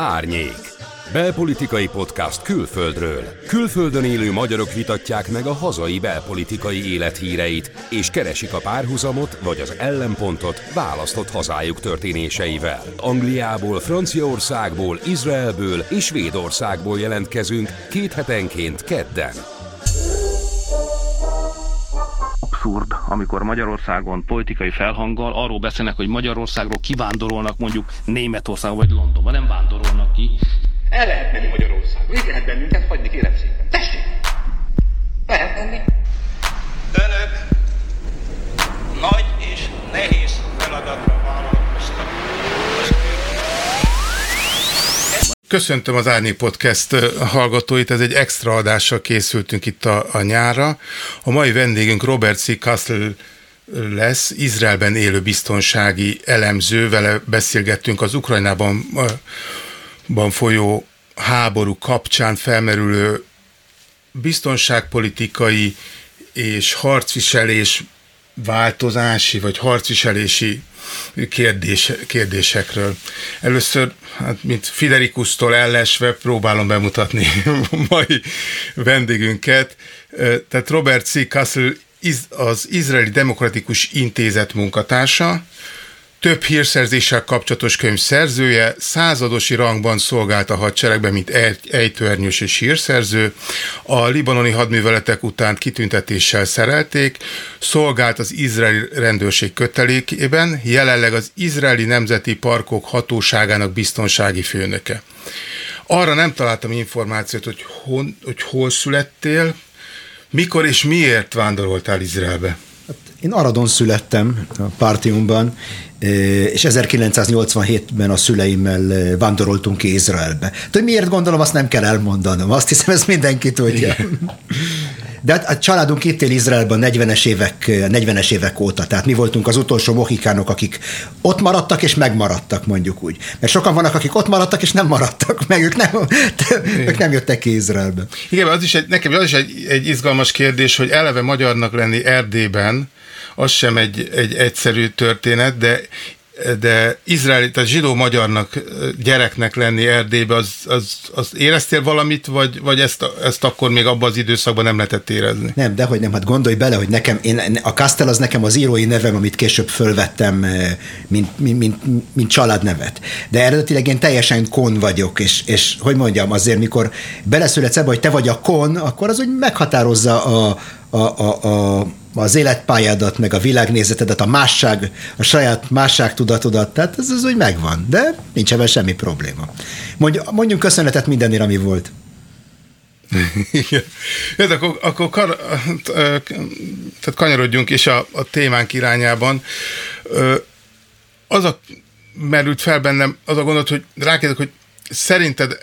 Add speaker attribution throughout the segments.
Speaker 1: Árnyék. Belpolitikai podcast külföldről. Külföldön élő magyarok vitatják meg a hazai belpolitikai élethíreit, és keresik a párhuzamot vagy az ellenpontot választott hazájuk történéseivel. Angliából, Franciaországból, Izraelből és Svédországból jelentkezünk két hetenként kedden
Speaker 2: abszurd, amikor Magyarországon politikai felhanggal arról beszélnek, hogy Magyarországról kivándorolnak mondjuk Németországba vagy Londonba, nem vándorolnak ki.
Speaker 3: El lehet menni Magyarországon, így lehet bennünket hagyni, kérem szépen. Tessék! Lehet menni.
Speaker 4: Önök nagy
Speaker 5: Köszöntöm az Árnyék Podcast hallgatóit, ez egy extra adással készültünk itt a, a nyára. A mai vendégünk Robert C. Castle lesz, Izraelben élő biztonsági elemző, vele beszélgettünk az Ukrajnában ban folyó háború kapcsán felmerülő biztonságpolitikai és harcviselés változási vagy harcviselési kérdés, kérdésekről. Először, hát, mint Fiderikusztól ellesve próbálom bemutatni mai vendégünket. Tehát Robert C. Castle az Izraeli Demokratikus Intézet munkatársa, több hírszerzéssel kapcsolatos könyv szerzője, századosi rangban szolgált a hadseregben, mint ejtőernyős és hírszerző. A libanoni hadműveletek után kitüntetéssel szerelték, szolgált az izraeli rendőrség kötelékében, jelenleg az izraeli nemzeti parkok hatóságának biztonsági főnöke. Arra nem találtam információt, hogy, hon, hogy hol születtél, mikor és miért vándoroltál Izraelbe?
Speaker 6: Én Aradon születtem, a Partiumban, és 1987-ben a szüleimmel vándoroltunk ki Izraelbe. De miért gondolom, azt nem kell elmondanom. Azt hiszem, ez mindenki tudja. De hát a családunk itt él Izraelben 40-es évek, 40-es évek óta, tehát mi voltunk az utolsó mohikánok, akik ott maradtak és megmaradtak, mondjuk úgy. Mert sokan vannak, akik ott maradtak és nem maradtak meg, ők nem, ők nem jöttek ki Izraelbe.
Speaker 5: Igen, az is egy, nekem az is egy, egy izgalmas kérdés, hogy eleve magyarnak lenni Erdélyben, az sem egy, egy egyszerű történet, de de izraeli, tehát zsidó-magyarnak, gyereknek lenni Erdélybe, az, az, az éreztél valamit, vagy, vagy ezt, ezt akkor még abban az időszakban nem lehetett érezni?
Speaker 6: Nem, de hogy nem, hát gondolj bele, hogy nekem, én, a Kastel az nekem az írói nevem, amit később fölvettem, mint, mint, mint, mint családnevet. De eredetileg én teljesen kon vagyok, és, és hogy mondjam, azért mikor beleszületsz ebbe, hogy te vagy a kon, akkor az úgy meghatározza a, a, a, a az életpályádat, meg a világnézetedet, a másság, a saját másság tudatodat, tehát ez, ez úgy megvan, de nincs ebben semmi probléma. Mondj, mondjunk köszönetet mindenért, ami volt.
Speaker 5: Igen. Jött, akkor, akkor kar, tehát kanyarodjunk is a, a témánk irányában. Az a merült fel bennem, az a gondolat, hogy rákérdek, hogy szerinted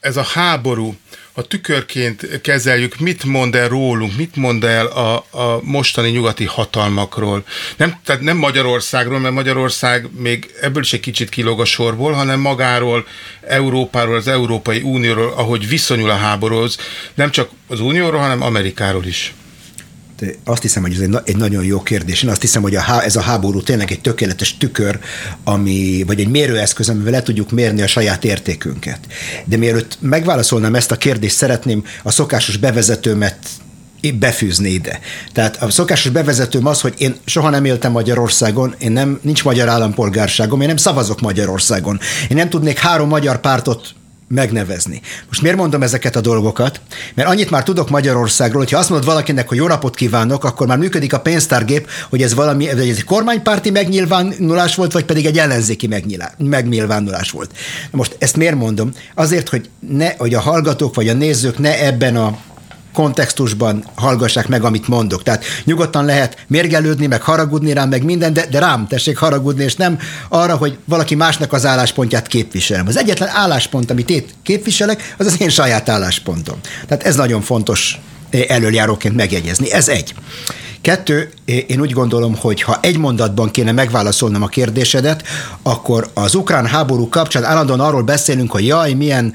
Speaker 5: ez a háború, ha tükörként kezeljük, mit mond el rólunk, mit mond el a, a mostani nyugati hatalmakról. Nem, tehát nem Magyarországról, mert Magyarország még ebből is egy kicsit kilóg a sorból, hanem magáról, Európáról, az Európai Unióról, ahogy viszonyul a háborúhoz, nem csak az Unióról, hanem Amerikáról is
Speaker 6: azt hiszem, hogy ez egy, egy nagyon jó kérdés. Én azt hiszem, hogy a, ez a háború tényleg egy tökéletes tükör, ami, vagy egy mérőeszköz, amivel le tudjuk mérni a saját értékünket. De mielőtt megválaszolnám ezt a kérdést, szeretném a szokásos bevezetőmet befűzni ide. Tehát a szokásos bevezetőm az, hogy én soha nem éltem Magyarországon, én nem, nincs magyar állampolgárságom, én nem szavazok Magyarországon. Én nem tudnék három magyar pártot megnevezni. Most miért mondom ezeket a dolgokat? Mert annyit már tudok Magyarországról, hogyha azt mondod valakinek, hogy jó napot kívánok, akkor már működik a pénztárgép, hogy ez valami ez egy kormánypárti megnyilvánulás volt, vagy pedig egy ellenzéki megnyilvánulás volt. Most ezt miért mondom? Azért, hogy, ne, hogy a hallgatók vagy a nézők ne ebben a kontextusban hallgassák meg, amit mondok. Tehát nyugodtan lehet mérgelődni, meg haragudni rám, meg minden, de, de rám tessék haragudni, és nem arra, hogy valaki másnak az álláspontját képviselem. Az egyetlen álláspont, amit én képviselek, az az én saját álláspontom. Tehát ez nagyon fontos eh, előjáróként megjegyezni. Ez egy. Kettő, eh, én úgy gondolom, hogy ha egy mondatban kéne megválaszolnom a kérdésedet, akkor az ukrán háború kapcsán állandóan arról beszélünk, hogy jaj, milyen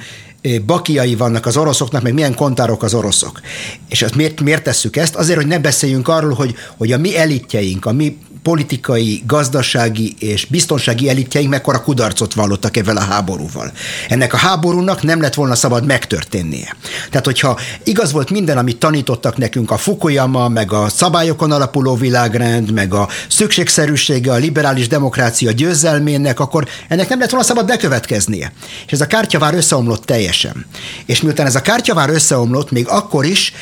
Speaker 6: bakiai vannak az oroszoknak, meg milyen kontárok az oroszok. És azt miért, miért tesszük ezt? Azért, hogy ne beszéljünk arról, hogy, hogy a mi elitjeink, a mi politikai, gazdasági és biztonsági elitjeink mekkora kudarcot vallottak ezzel a háborúval. Ennek a háborúnak nem lett volna szabad megtörténnie. Tehát, hogyha igaz volt minden, amit tanítottak nekünk a Fukuyama, meg a szabályokon alapuló világrend, meg a szükségszerűsége, a liberális demokrácia győzelmének, akkor ennek nem lett volna szabad bekövetkeznie. És ez a kártyavár összeomlott teljesen. És miután ez a kártyavár összeomlott, még akkor is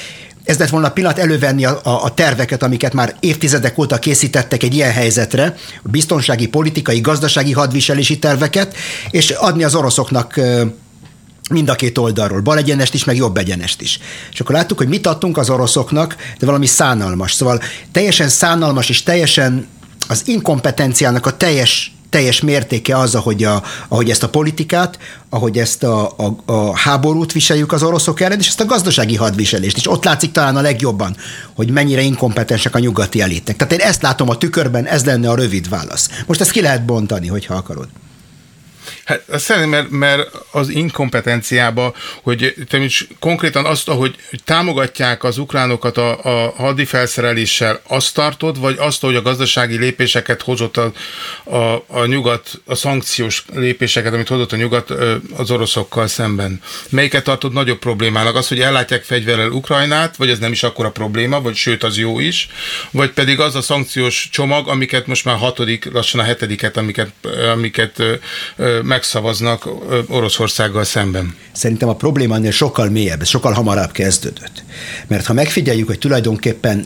Speaker 6: ez lett volna a pillanat elővenni a, a, a terveket, amiket már évtizedek óta készítettek egy ilyen helyzetre, biztonsági, politikai, gazdasági hadviselési terveket, és adni az oroszoknak mind a két oldalról, bal egyenest is, meg jobb egyenest is. És akkor láttuk, hogy mit adtunk az oroszoknak, de valami szánalmas. Szóval teljesen szánalmas és teljesen az inkompetenciának a teljes teljes mértéke az, ahogy, a, ahogy ezt a politikát, ahogy ezt a, a, a háborút viseljük az oroszok ellen, és ezt a gazdasági hadviselést. És ott látszik talán a legjobban, hogy mennyire inkompetensek a nyugati elitek. Tehát én ezt látom a tükörben, ez lenne a rövid válasz. Most ezt ki lehet bontani, hogyha akarod.
Speaker 5: Hát szerintem, mert, mert az inkompetenciába, hogy is konkrétan azt, ahogy támogatják az ukránokat a, a hadi felszereléssel, azt tartod, vagy azt, hogy a gazdasági lépéseket hozott a, a, a nyugat, a szankciós lépéseket, amit hozott a nyugat az oroszokkal szemben. Melyiket tartod nagyobb problémának? Az, hogy ellátják fegyverrel Ukrajnát, vagy ez nem is akkora probléma, vagy sőt az jó is, vagy pedig az a szankciós csomag, amiket most már hatodik, lassan a hetediket, amiket, amiket megszavaznak Oroszországgal szemben.
Speaker 6: Szerintem a probléma ennél sokkal mélyebb, sokkal hamarabb kezdődött. Mert ha megfigyeljük, hogy tulajdonképpen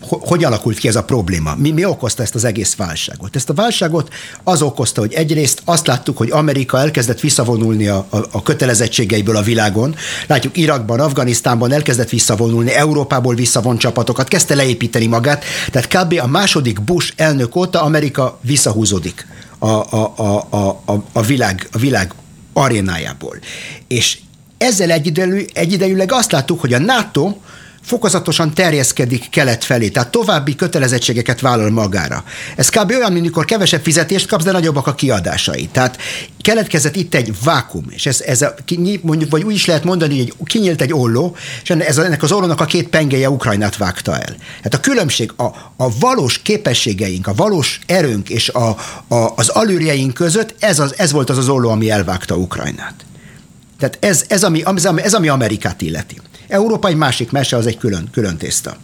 Speaker 6: hogy alakult ki ez a probléma? Mi, mi okozta ezt az egész válságot? Ezt a válságot az okozta, hogy egyrészt azt láttuk, hogy Amerika elkezdett visszavonulni a, a, a kötelezettségeiből a világon. Látjuk Irakban, Afganisztánban elkezdett visszavonulni, Európából visszavon csapatokat, kezdte leépíteni magát. Tehát kb. a második Bush elnök óta Amerika visszahúzódik a, a, a, a, a, világ, a világ arénájából. És ezzel egyidejű, egyidejűleg azt láttuk, hogy a NATO fokozatosan terjeszkedik kelet felé, tehát további kötelezettségeket vállal magára. Ez kb. olyan, mint amikor kevesebb fizetést kapsz, de nagyobbak a kiadásai. Tehát keletkezett itt egy vákum, és ez, ez a, mondjuk, vagy úgy is lehet mondani, hogy kinyílt egy olló, és ez, ennek az ollónak a két pengeje Ukrajnát vágta el. Hát a különbség a, a valós képességeink, a valós erőnk és a, a, az alűrjeink között ez, az, ez volt az az olló, ami elvágta Ukrajnát. Tehát ez, ez, ami, ez, ami, ez, ami Amerikát illeti. Európa egy másik mese, az egy külön, külön tészta.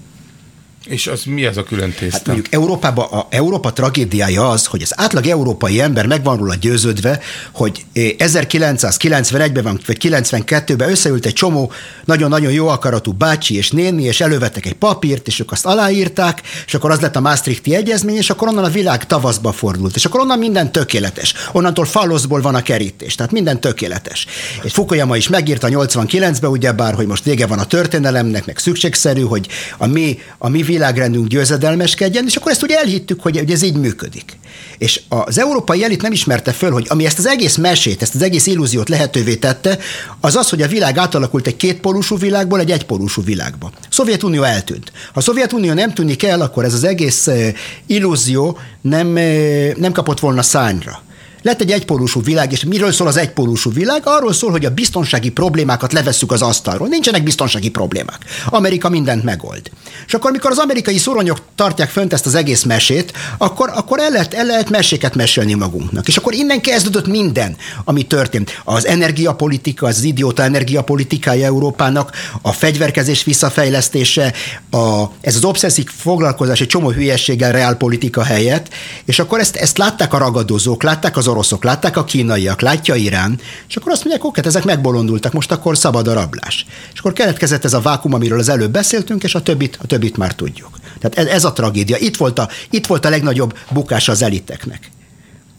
Speaker 5: És az mi ez a külön tészta? Hát
Speaker 6: mondjuk Európában a Európa tragédiája az, hogy az átlag európai ember meg van róla győződve, hogy 1991-ben van, vagy 92-ben összeült egy csomó nagyon-nagyon jó akaratú bácsi és néni, és elővettek egy papírt, és ők azt aláírták, és akkor az lett a Maastrichti egyezmény, és akkor onnan a világ tavaszba fordult, és akkor onnan minden tökéletes. Onnantól faloszból van a kerítés, tehát minden tökéletes. És Fukuyama is megírta 89-ben, ugyebár, hogy most vége van a történelemnek, meg szükségszerű, hogy a mi, a mi világrendünk győzedelmeskedjen, és akkor ezt ugye elhittük, hogy, hogy ez így működik. És az európai elit nem ismerte föl, hogy ami ezt az egész mesét, ezt az egész illúziót lehetővé tette, az az, hogy a világ átalakult egy kétpólusú világból egy egypólusú világba. A Szovjetunió eltűnt. Ha a Szovjetunió nem tűnik el, akkor ez az egész eh, illúzió nem, eh, nem kapott volna szányra. Lett egy egypólusú világ, és miről szól az egypólusú világ? Arról szól, hogy a biztonsági problémákat levesszük az asztalról. Nincsenek biztonsági problémák. Amerika mindent megold. És akkor, mikor az amerikai szoronyok tartják fönt ezt az egész mesét, akkor, akkor el, lehet, el lehet meséket mesélni magunknak. És akkor innen kezdődött minden, ami történt. Az energiapolitika, az idióta energiapolitikája Európának, a fegyverkezés visszafejlesztése, a, ez az obszesszív foglalkozás egy csomó hülyességgel reálpolitika helyett, és akkor ezt, ezt látták a ragadozók, látták az oroszok, látták a kínaiak, látja Irán, és akkor azt mondják, oké, ezek megbolondultak, most akkor szabad a rablás. És akkor keletkezett ez a vákum, amiről az előbb beszéltünk, és a többit, a többit már tudjuk. Tehát ez, ez a tragédia. Itt volt a, itt volt a legnagyobb bukás az eliteknek.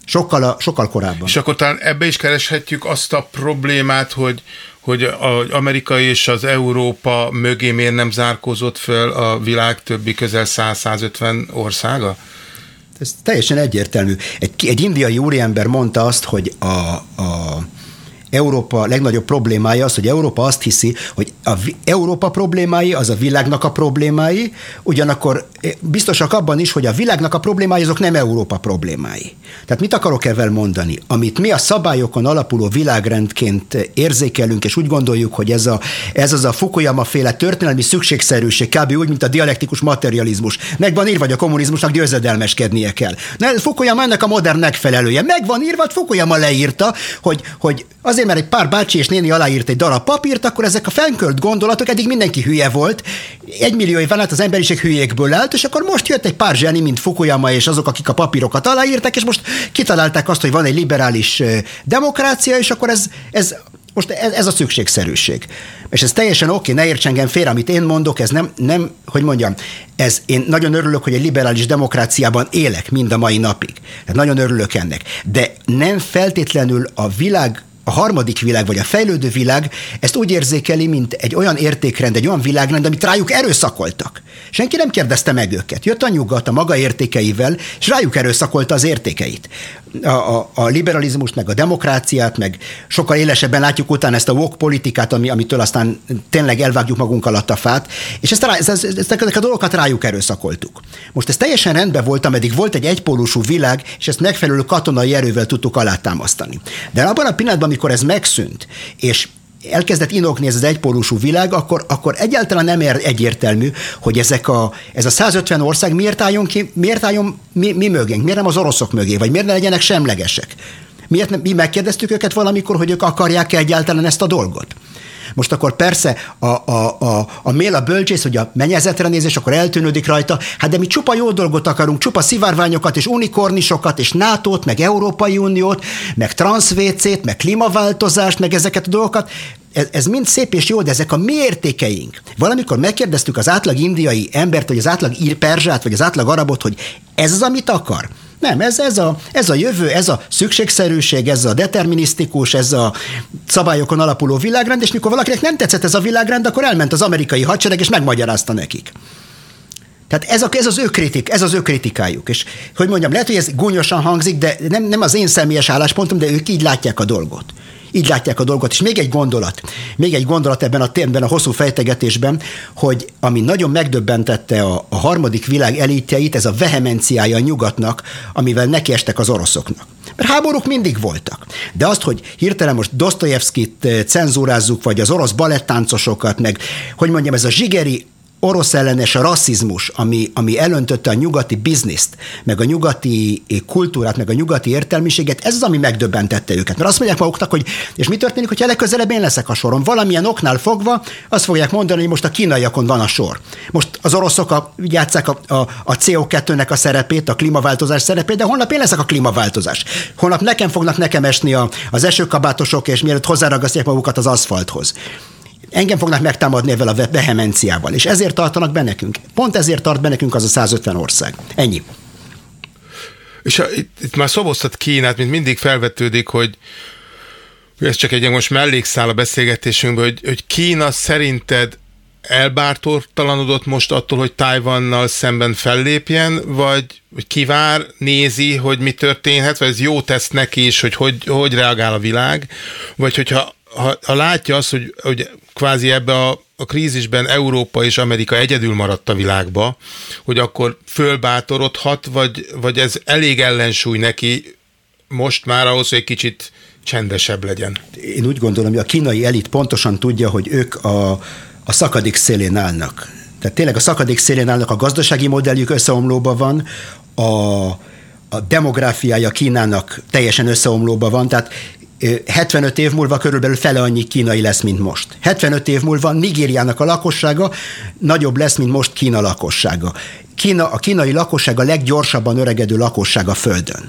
Speaker 6: Sokkal, a, sokkal korábban.
Speaker 5: És akkor talán ebbe is kereshetjük azt a problémát, hogy, hogy az Amerika és az Európa mögé miért nem zárkózott föl a világ többi közel 100-150 országa?
Speaker 6: Ez teljesen egyértelmű. Egy, egy indiai úriember mondta azt, hogy a, a Európa legnagyobb problémája az, hogy Európa azt hiszi, hogy a Európa problémái, az a világnak a problémái, ugyanakkor eh, biztosak abban is, hogy a világnak a problémái azok nem Európa problémái. Tehát mit akarok ezzel mondani? Amit mi a szabályokon alapuló világrendként érzékelünk, és úgy gondoljuk, hogy ez, a, ez az a Fukuyama féle történelmi szükségszerűség, kb. úgy, mint a dialektikus materializmus. Megvan írva, hogy a kommunizmusnak győzedelmeskednie kell. Ne, Fukuyama ennek a modern megfelelője. Megvan írva, Fukuyama leírta, hogy, hogy azért, mert egy pár bácsi és néni aláírt egy darab papírt, akkor ezek a fenkölt gondolatok, eddig mindenki hülye volt, egy millió éven át az emberiség hülyékből állt, és akkor most jött egy pár zseni, mint Fukuyama és azok, akik a papírokat aláírták, és most kitalálták azt, hogy van egy liberális demokrácia, és akkor ez, ez most ez, ez a szükségszerűség. És ez teljesen oké, ne érts engem félre, amit én mondok, ez nem, nem, hogy mondjam, ez, én nagyon örülök, hogy egy liberális demokráciában élek mind a mai napig. Tehát nagyon örülök ennek. De nem feltétlenül a világ a harmadik világ, vagy a fejlődő világ ezt úgy érzékeli, mint egy olyan értékrend, egy olyan világrend, amit rájuk erőszakoltak. Senki nem kérdezte meg őket. Jött a nyugat a maga értékeivel, és rájuk erőszakolta az értékeit. A, a, a liberalizmust, meg a demokráciát, meg sokkal élesebben látjuk utána ezt a woke politikát, ami, amitől aztán tényleg elvágjuk magunk alatt a fát, és ezt, ezt, ezt, ezt, a dolgokat rájuk erőszakoltuk. Most ez teljesen rendben volt, ameddig volt egy egypólusú világ, és ezt megfelelő katonai erővel tudtuk alátámasztani. De abban a pillanatban, amikor ez megszűnt, és elkezdett inokni ez az egypólusú világ, akkor, akkor egyáltalán nem ér egyértelmű, hogy ezek a, ez a 150 ország miért álljon, ki, miért álljon mi, mi mögénk, miért nem az oroszok mögé, vagy miért ne legyenek semlegesek. Miért nem, mi megkérdeztük őket valamikor, hogy ők akarják -e egyáltalán ezt a dolgot? Most akkor persze a, a, a, a mél a bölcsész, hogy a mennyezetre néz, és akkor eltűnődik rajta, hát de mi csupa jó dolgot akarunk, csupa szivárványokat, és unikornisokat, és NATO-t, meg Európai Uniót, meg transzvécét, meg klímaváltozást, meg ezeket a dolgokat, ez, ez mind szép és jó, de ezek a mi értékeink. Valamikor megkérdeztük az átlag indiai embert, vagy az átlag ír perzsát, vagy az átlag arabot, hogy ez az, amit akar. Nem, ez, ez, a, ez a jövő, ez a szükségszerűség, ez a determinisztikus, ez a szabályokon alapuló világrend, és mikor valakinek nem tetszett ez a világrend, akkor elment az amerikai hadsereg, és megmagyarázta nekik. Tehát ez, a, ez, az ő kritik, ez az ő kritikájuk. És hogy mondjam, lehet, hogy ez gúnyosan hangzik, de nem, nem az én személyes álláspontom, de ők így látják a dolgot. Így látják a dolgot. És még egy gondolat, még egy gondolat ebben a térben, a hosszú fejtegetésben, hogy ami nagyon megdöbbentette a, a harmadik világ elitjeit, ez a vehemenciája a nyugatnak, amivel nekiestek az oroszoknak. Mert háborúk mindig voltak. De azt, hogy hirtelen most Dostoyevskit eh, cenzúrázzuk, vagy az orosz balettáncosokat, meg hogy mondjam, ez a zsigeri orosz ellenes rasszizmus, ami, ami elöntötte a nyugati bizniszt, meg a nyugati kultúrát, meg a nyugati értelmiséget, ez az, ami megdöbbentette őket. Mert azt mondják maguknak, hogy és mi történik, hogyha legközelebb én leszek a soron? Valamilyen oknál fogva azt fogják mondani, hogy most a kínaiakon van a sor. Most az oroszok a, játszák a, a, a CO2-nek a szerepét, a klímaváltozás szerepét, de holnap én leszek a klímaváltozás. Holnap nekem fognak nekem esni a, az esőkabátosok, és mielőtt hozzáragasztják magukat az aszfalthoz engem fognak megtámadni ezzel a vehemenciával, és ezért tartanak be nekünk. Pont ezért tart be nekünk az a 150 ország. Ennyi.
Speaker 5: És a, itt, itt már szoboztat Kínát, mint mindig felvetődik, hogy ez csak egy most mellékszál a beszélgetésünkből, hogy, hogy Kína szerinted elbártortalanodott most attól, hogy Tajvannal szemben fellépjen, vagy hogy kivár, nézi, hogy mi történhet, vagy ez jó tesz neki is, hogy hogy, hogy reagál a világ, vagy hogyha ha, ha látja azt, hogy, hogy kvázi ebbe a, a krízisben Európa és Amerika egyedül maradt a világba, hogy akkor fölbátorodhat, vagy, vagy ez elég ellensúly neki most már ahhoz, hogy egy kicsit csendesebb legyen?
Speaker 6: Én úgy gondolom, hogy a kínai elit pontosan tudja, hogy ők a, a szakadék szélén állnak. Tehát tényleg a szakadék szélén állnak, a gazdasági modelljük összeomlóban van, a, a demográfiája Kínának teljesen összeomlóban van, tehát 75 év múlva körülbelül fele annyi kínai lesz, mint most. 75 év múlva Nigériának a lakossága nagyobb lesz, mint most Kína lakossága. Kína, a kínai lakosság a leggyorsabban öregedő lakosság a Földön.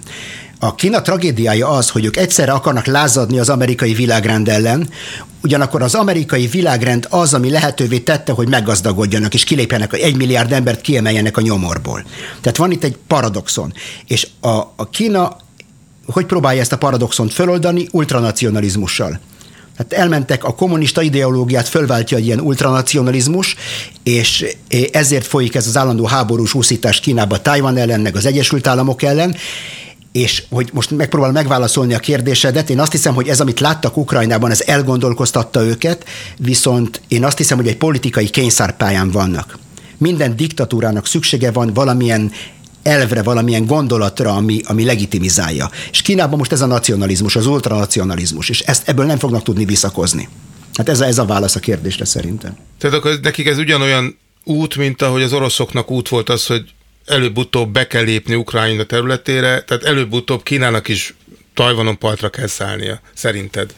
Speaker 6: A Kína tragédiája az, hogy ők egyszerre akarnak lázadni az amerikai világrend ellen, ugyanakkor az amerikai világrend az, ami lehetővé tette, hogy meggazdagodjanak, és kilépjenek, egy milliárd embert kiemeljenek a nyomorból. Tehát van itt egy paradoxon. És a, a Kína hogy próbálja ezt a paradoxont föloldani? Ultranacionalizmussal. Tehát elmentek, a kommunista ideológiát fölváltja egy ilyen ultranacionalizmus, és ezért folyik ez az állandó háborús úszítás Kínába, Tajvan ellen, meg az Egyesült Államok ellen, és hogy most megpróbálom megválaszolni a kérdésedet, én azt hiszem, hogy ez, amit láttak Ukrajnában, ez elgondolkoztatta őket, viszont én azt hiszem, hogy egy politikai kényszerpályán vannak. Minden diktatúrának szüksége van valamilyen elvre, valamilyen gondolatra, ami, ami legitimizálja. És Kínában most ez a nacionalizmus, az ultranacionalizmus, és ezt ebből nem fognak tudni visszakozni. Hát ez a, ez a válasz a kérdésre szerintem.
Speaker 5: Tehát akkor nekik ez ugyanolyan út, mint ahogy az oroszoknak út volt az, hogy előbb-utóbb be kell lépni Ukrajna területére, tehát előbb-utóbb Kínának is Tajvanon partra kell szállnia, szerinted?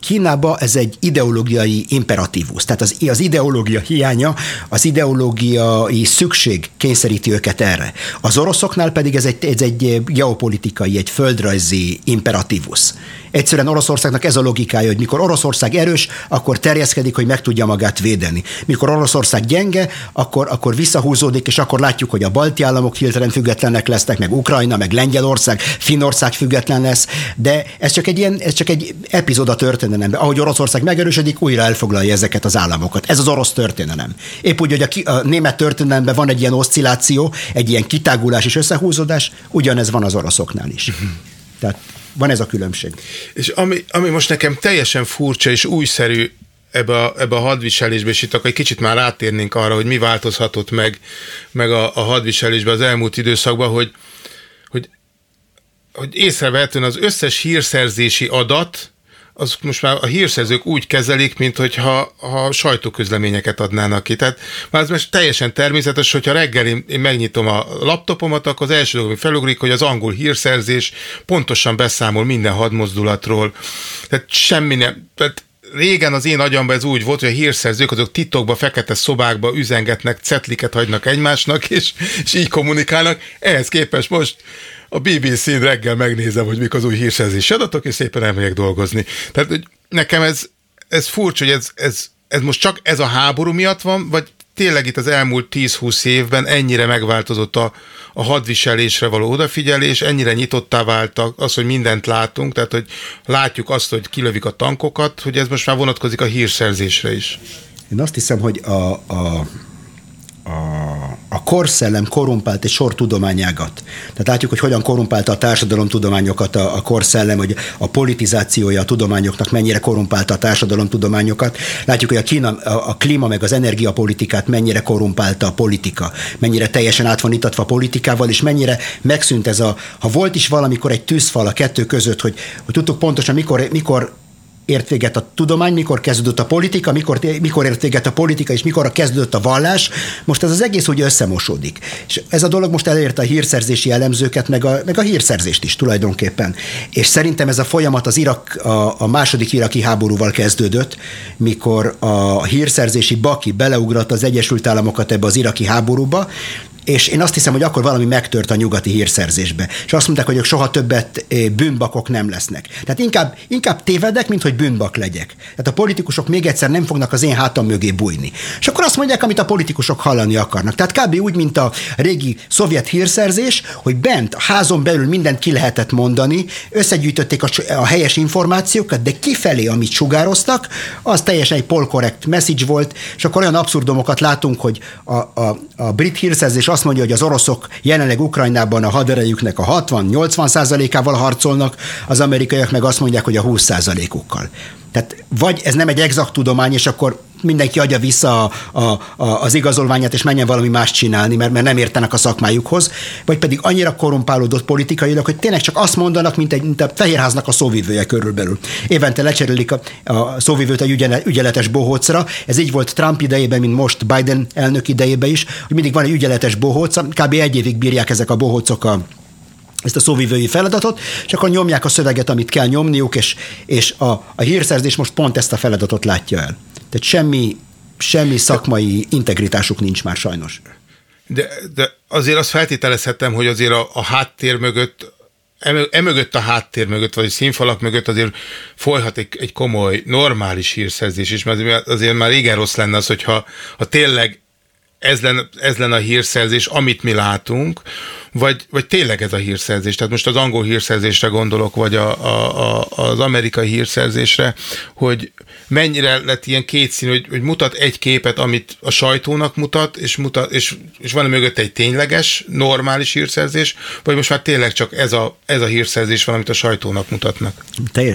Speaker 6: Kínába ez egy ideológiai imperatívus, tehát az, az ideológia hiánya, az ideológiai szükség kényszeríti őket erre. Az oroszoknál pedig ez egy, ez egy geopolitikai, egy földrajzi imperatívus. Egyszerűen Oroszországnak ez a logikája, hogy mikor Oroszország erős, akkor terjeszkedik, hogy meg tudja magát védeni. Mikor Oroszország gyenge, akkor, akkor visszahúzódik, és akkor látjuk, hogy a balti államok hirtelen függetlenek lesznek, meg Ukrajna, meg Lengyelország, Finnország független lesz, de ez csak egy ilyen, ez csak egy epizód történelemben. Ahogy Oroszország megerősödik, újra elfoglalja ezeket az államokat. Ez az orosz történelem. Épp úgy, hogy a, ki, a német történelemben van egy ilyen oszcilláció, egy ilyen kitágulás és összehúzódás, ugyanez van az oroszoknál is. Tehát van ez a különbség.
Speaker 5: És ami, ami most nekem teljesen furcsa és újszerű ebbe a, ebbe a hadviselésbe, és itt akkor egy kicsit már rátérnénk arra, hogy mi változhatott meg, meg a, a hadviselésbe az elmúlt időszakban, hogy, hogy, hogy észrevehetően az összes hírszerzési adat, az most már a hírszerzők úgy kezelik, mint hogyha ha sajtóközleményeket adnának ki. Tehát már ez most teljesen természetes, hogyha reggel én, én megnyitom a laptopomat, akkor az első dolog, ami felugrik, hogy az angol hírszerzés pontosan beszámol minden hadmozdulatról. Tehát semmi nem, tehát régen az én agyamban ez úgy volt, hogy a hírszerzők azok titokba, fekete szobákba üzengetnek, cetliket hagynak egymásnak, és, és így kommunikálnak. Ehhez képest most a BBC-n reggel megnézem, hogy mik az új hírszerzési adatok, és szépen elmegyek dolgozni. Tehát hogy nekem ez, ez furcsa, hogy ez, ez, ez most csak ez a háború miatt van, vagy tényleg itt az elmúlt 10-20 évben ennyire megváltozott a, a hadviselésre való odafigyelés, ennyire nyitottá váltak az, hogy mindent látunk, tehát hogy látjuk azt, hogy kilövik a tankokat, hogy ez most már vonatkozik a hírszerzésre is.
Speaker 6: Én azt hiszem, hogy a, a a, a korszellem korrumpált egy sor tudományágat. Tehát látjuk, hogy hogyan korrumpálta a társadalomtudományokat a, a korszellem, hogy a politizációja a tudományoknak mennyire korrumpálta a társadalomtudományokat. Látjuk, hogy a, Kína, a, a klíma meg az energiapolitikát mennyire korrumpálta a politika, mennyire teljesen át van itatva a politikával, és mennyire megszűnt ez a, ha volt is valamikor egy tűzfal a kettő között, hogy, hogy tudtuk pontosan, mikor, mikor ért véget a tudomány, mikor kezdődött a politika, mikor, mikor ért véget a politika, és mikor kezdődött a vallás. Most ez az egész úgy összemosódik. És ez a dolog most elérte a hírszerzési elemzőket, meg a, meg a hírszerzést is tulajdonképpen. És szerintem ez a folyamat az Irak, a, a második iraki háborúval kezdődött, mikor a hírszerzési baki beleugrott az Egyesült Államokat ebbe az iraki háborúba, és én azt hiszem, hogy akkor valami megtört a nyugati hírszerzésbe. És azt mondták, hogy ők soha többet eh, bűnbakok nem lesznek. Tehát inkább, inkább tévedek, mint hogy bűnbak legyek. Tehát a politikusok még egyszer nem fognak az én hátam mögé bújni. És akkor azt mondják, amit a politikusok hallani akarnak. Tehát kb. úgy, mint a régi szovjet hírszerzés, hogy bent a házon belül mindent ki lehetett mondani, összegyűjtötték a, a helyes információkat, de kifelé, amit sugároztak, az teljesen egy polkorrekt message volt, és akkor olyan abszurdomokat látunk, hogy a, a, a brit hírszerzés azt mondja, hogy az oroszok jelenleg Ukrajnában a haderejüknek a 60-80 százalékával harcolnak, az amerikaiak meg azt mondják, hogy a 20 százalékukkal. Tehát vagy ez nem egy exakt tudomány, és akkor mindenki adja vissza a, a, a, az igazolványát, és menjen valami más csinálni, mert, mert nem értenek a szakmájukhoz, vagy pedig annyira korrumpálódott politikailag, hogy tényleg csak azt mondanak, mint, egy, mint a Fehérháznak a szóvivője körülbelül. Évente lecserélik a, a szóvivőt egy ügyeletes bohócra. Ez így volt Trump idejében, mint most Biden elnök idejében is, hogy mindig van egy ügyeletes bohóc, kb. egy évig bírják ezek a bohócok a ezt a szóvivői feladatot, és akkor nyomják a szöveget, amit kell nyomniuk, és, és a, a hírszerzés most pont ezt a feladatot látja el. Tehát semmi, semmi szakmai integritásuk nincs már sajnos.
Speaker 5: De, de azért azt feltételezhetem, hogy azért a, a háttér mögött emögött a háttér mögött, vagy a színfalak mögött azért folyhat egy, egy komoly, normális hírszerzés is, mert azért már igen rossz lenne az, hogyha ha tényleg ez lenne, ez lenne a hírszerzés, amit mi látunk, vagy, vagy tényleg ez a hírszerzés? Tehát most az angol hírszerzésre gondolok, vagy a, a, a, az amerikai hírszerzésre, hogy mennyire lett ilyen kétszínű, hogy, hogy mutat egy képet, amit a sajtónak mutat, és, mutat, és, és van mögött egy tényleges, normális hírszerzés, vagy most már tényleg csak ez a, ez a hírszerzés van, amit a sajtónak mutatnak?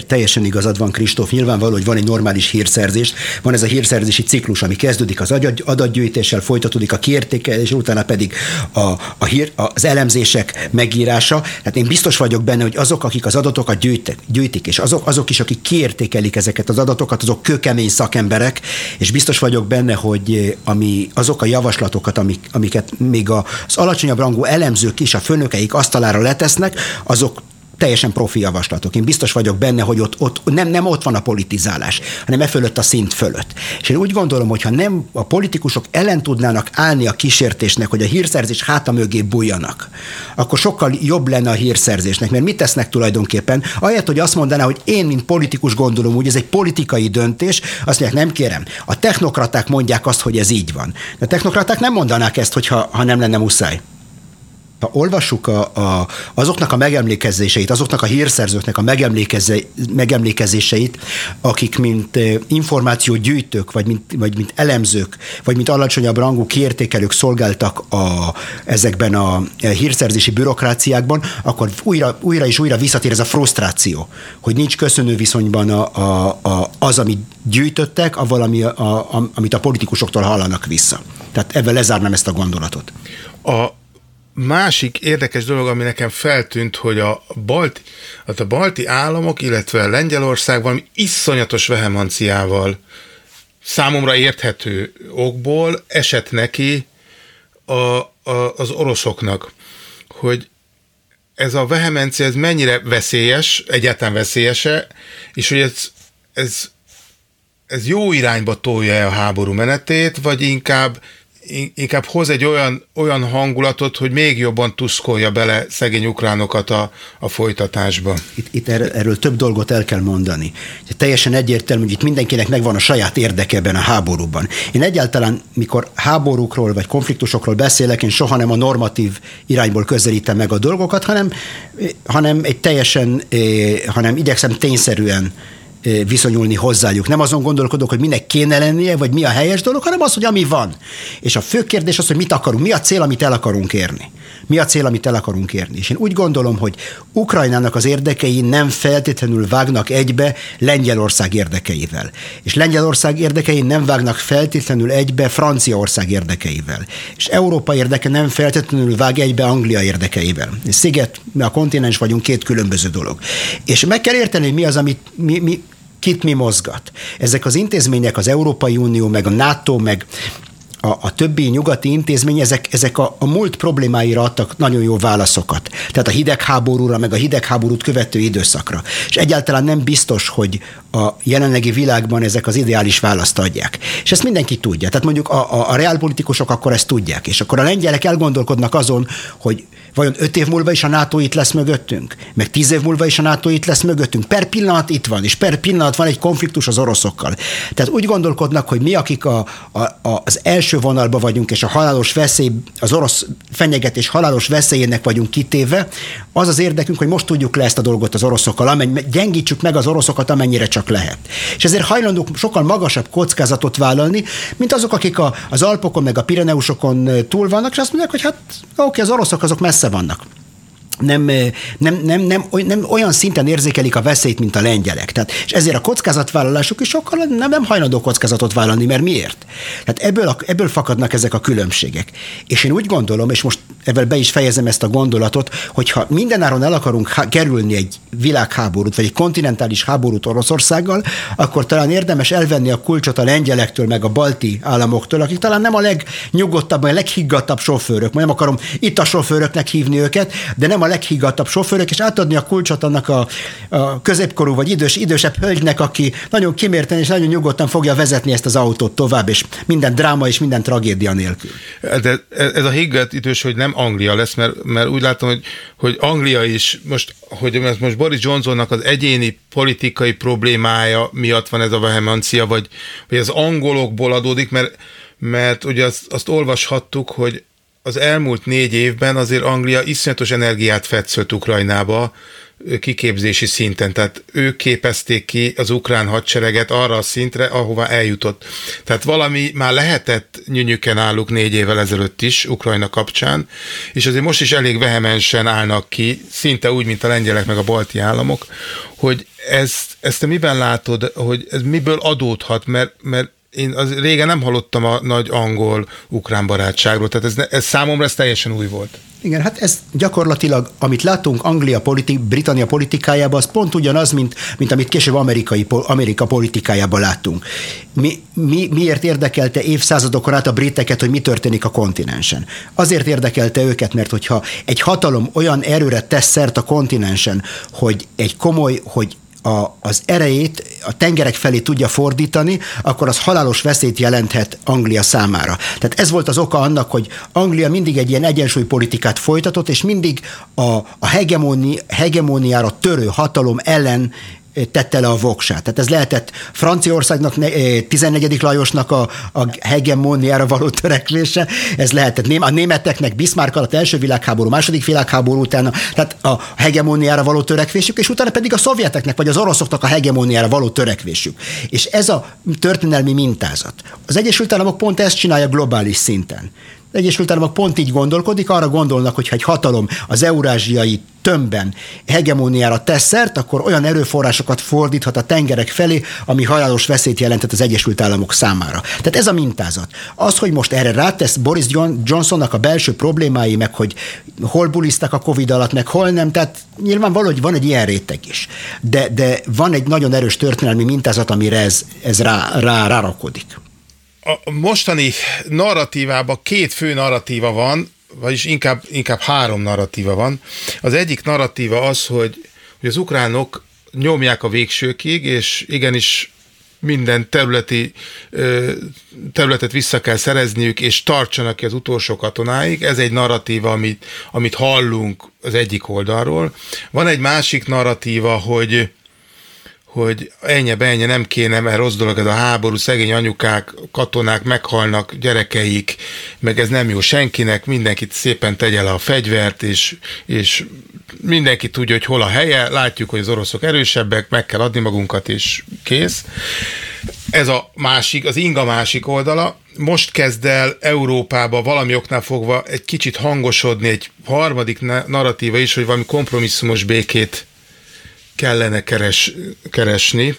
Speaker 6: Teljesen igazad van, Kristóf. Nyilvánvaló, hogy van egy normális hírszerzés, van ez a hírszerzési ciklus, ami kezdődik az adatgyűjtéssel, folytatódik a kiértékelés, és utána pedig a, a hír, az elemzések megírása. Tehát én biztos vagyok benne, hogy azok, akik az adatokat gyűjtik, gyűjtik és azok, azok is, akik kiértékelik ezeket az adatokat, azok kőkemény szakemberek, és biztos vagyok benne, hogy ami, azok a javaslatokat, amik, amiket még az alacsonyabb rangú elemzők is a főnökeik asztalára letesznek, azok teljesen profi javaslatok. Én biztos vagyok benne, hogy ott, ott nem, nem ott van a politizálás, hanem e fölött a szint fölött. És én úgy gondolom, hogy ha nem a politikusok ellen tudnának állni a kísértésnek, hogy a hírszerzés háta mögé bújjanak, akkor sokkal jobb lenne a hírszerzésnek. Mert mit tesznek tulajdonképpen? Ahelyett, hogy azt mondaná, hogy én, mint politikus gondolom úgy, ez egy politikai döntés, azt mondják, nem kérem. A technokraták mondják azt, hogy ez így van. De a technokraták nem mondanák ezt, hogyha, ha nem lenne muszáj ha olvassuk a, a, azoknak a megemlékezéseit, azoknak a hírszerzőknek a megemlékeze, megemlékezéseit, akik mint eh, információgyűjtők, vagy mint, vagy mint elemzők, vagy mint alacsonyabb rangú kiértékelők szolgáltak a, ezekben a eh, hírszerzési bürokráciákban, akkor újra, újra és újra visszatér ez a frusztráció, hogy nincs köszönő viszonyban a, a, a, az, amit gyűjtöttek, avval, ami, a, a, amit a politikusoktól hallanak vissza. Tehát ebben lezárnám ezt a gondolatot.
Speaker 5: A, másik érdekes dolog, ami nekem feltűnt, hogy a balti, hát a balti államok, illetve Lengyelország valami iszonyatos vehemanciával számomra érthető okból esett neki a, a, az oroszoknak, hogy ez a vehemencia, ez mennyire veszélyes, egyáltalán veszélyese, és hogy ez, ez, ez jó irányba tolja a háború menetét, vagy inkább inkább hoz egy olyan, olyan hangulatot, hogy még jobban tuszkolja bele szegény ukránokat a, a folytatásba.
Speaker 6: Itt, itt erről, erről több dolgot el kell mondani. Teljesen egyértelmű, hogy itt mindenkinek megvan a saját érdeke ebben a háborúban. Én egyáltalán, mikor háborúkról vagy konfliktusokról beszélek, én soha nem a normatív irányból közelítem meg a dolgokat, hanem, hanem egy teljesen, eh, hanem igyekszem tényszerűen viszonyulni hozzájuk. Nem azon gondolkodok, hogy minek kéne lennie, vagy mi a helyes dolog, hanem az, hogy ami van. És a fő kérdés az, hogy mit akarunk, mi a cél, amit el akarunk érni. Mi a cél, amit el akarunk érni. És én úgy gondolom, hogy Ukrajnának az érdekei nem feltétlenül vágnak egybe Lengyelország érdekeivel. És Lengyelország érdekei nem vágnak feltétlenül egybe Franciaország érdekeivel. És Európa érdeke nem feltétlenül vág egybe Anglia érdekeivel. És sziget, mi a kontinens vagyunk, két különböző dolog. És meg kell érteni, hogy mi az, amit mi, mi, kit mi mozgat. Ezek az intézmények, az Európai Unió, meg a NATO, meg a, a többi nyugati intézmény, ezek, ezek a, a múlt problémáira adtak nagyon jó válaszokat. Tehát a hidegháborúra, meg a hidegháborút követő időszakra. És egyáltalán nem biztos, hogy a jelenlegi világban ezek az ideális választ adják. És ezt mindenki tudja. Tehát mondjuk a, a, a reálpolitikusok akkor ezt tudják. És akkor a lengyelek elgondolkodnak azon, hogy Vajon öt év múlva is a NATO itt lesz mögöttünk? Meg tíz év múlva is a NATO itt lesz mögöttünk? Per pillanat itt van, és per pillanat van egy konfliktus az oroszokkal. Tehát úgy gondolkodnak, hogy mi, akik a, a, a, az első vonalba vagyunk, és a halálos veszély, az orosz fenyegetés halálos veszélyének vagyunk kitéve, az az érdekünk, hogy most tudjuk le ezt a dolgot az oroszokkal, amennyi, gyengítsük meg az oroszokat, amennyire csak lehet. És ezért hajlandók sokkal magasabb kockázatot vállalni, mint azok, akik a, az Alpokon, meg a Pireneusokon túl vannak, és azt mondják, hogy hát oké, az oroszok azok messze vannak nem, nem, nem, nem, nem olyan szinten érzékelik a veszélyt, mint a lengyelek. Tehát, és ezért a kockázatvállalásuk is sokkal nem, nem hajlandó kockázatot vállalni, mert miért? Tehát ebből, a, ebből fakadnak ezek a különbségek. És én úgy gondolom, és most ebből be is fejezem ezt a gondolatot, hogyha mindenáron el akarunk kerülni egy világháborút, vagy egy kontinentális háborút Oroszországgal, akkor talán érdemes elvenni a kulcsot a lengyelektől, meg a balti államoktól, akik talán nem a legnyugodtabb, vagy a leghiggadtabb sofőrök. Nem akarom itt a sofőröknek hívni őket, de nem a leghiggadtabb sofőrök, és átadni a kulcsot annak a, a középkorú vagy idős, idősebb hölgynek, aki nagyon kimérten és nagyon nyugodtan fogja vezetni ezt az autót tovább, és minden dráma és minden tragédia nélkül.
Speaker 5: De ez a higgadt idős, hogy nem Anglia lesz, mert, mert úgy látom, hogy, hogy Anglia is most, hogy most Boris Johnsonnak az egyéni politikai problémája miatt van ez a vehemencia, vagy, vagy az angolokból adódik, mert, mert ugye azt, azt olvashattuk, hogy az elmúlt négy évben azért Anglia iszonyatos energiát fetszölt Ukrajnába, kiképzési szinten. Tehát ők képezték ki az ukrán hadsereget arra a szintre, ahova eljutott. Tehát valami már lehetett nyűnyüken álluk négy évvel ezelőtt is Ukrajna kapcsán, és azért most is elég vehemensen állnak ki, szinte úgy, mint a lengyelek meg a balti államok, hogy ezt, ezt te miben látod, hogy ez miből adódhat, mert, mert én az régen nem hallottam a nagy angol-ukrán barátságról, tehát ez, ez számomra ez teljesen új volt.
Speaker 6: Igen, hát ez gyakorlatilag, amit látunk Anglia politi- Britannia politikájában, az pont ugyanaz, mint, mint amit később amerikai, Amerika politikájában láttunk. Mi, mi, miért érdekelte évszázadokon át a briteket, hogy mi történik a kontinensen? Azért érdekelte őket, mert hogyha egy hatalom olyan erőre tesz szert a kontinensen, hogy egy komoly, hogy a, az erejét a tengerek felé tudja fordítani, akkor az halálos veszélyt jelenthet Anglia számára. Tehát ez volt az oka annak, hogy Anglia mindig egy ilyen egyensúlypolitikát folytatott, és mindig a, a hegemóni, hegemóniára törő hatalom ellen tette le a voksát. Tehát ez lehetett Franciaországnak, 14. Eh, Lajosnak a, a hegemóniára való törekvése, ez lehetett a németeknek Bismarck alatt első világháború, második világháború után, tehát a hegemóniára való törekvésük, és utána pedig a szovjeteknek vagy az oroszoknak a hegemóniára való törekvésük. És ez a történelmi mintázat. Az Egyesült Államok pont ezt csinálja globális szinten. Egyesült Államok pont így gondolkodik, arra gondolnak, hogy ha egy hatalom az eurázsiai tömbben hegemóniára tesz szert, akkor olyan erőforrásokat fordíthat a tengerek felé, ami halálos veszélyt jelentett az Egyesült Államok számára. Tehát ez a mintázat. Az, hogy most erre rátesz Boris Johnsonnak a belső problémái, meg hogy hol buliztak a Covid alatt, meg hol nem, tehát nyilván hogy van egy ilyen réteg is. De, de van egy nagyon erős történelmi mintázat, amire ez, ez rá, rá, rárakodik
Speaker 5: a mostani narratívában két fő narratíva van, vagyis inkább, inkább három narratíva van. Az egyik narratíva az, hogy, hogy az ukránok nyomják a végsőkig, és igenis minden területi területet vissza kell szerezniük, és tartsanak ki az utolsó katonáig. Ez egy narratíva, amit, amit hallunk az egyik oldalról. Van egy másik narratíva, hogy, hogy ennyi ennyi nem kéne, mert rossz dolog ez a háború, szegény anyukák, katonák meghalnak, gyerekeik, meg ez nem jó senkinek, mindenkit szépen tegye le a fegyvert, és, és mindenki tudja, hogy hol a helye, látjuk, hogy az oroszok erősebbek, meg kell adni magunkat, és kész. Ez a másik, az inga másik oldala. Most kezd el Európába valami oknál fogva egy kicsit hangosodni egy harmadik narratíva is, hogy valami kompromisszumos békét kellene keres, keresni.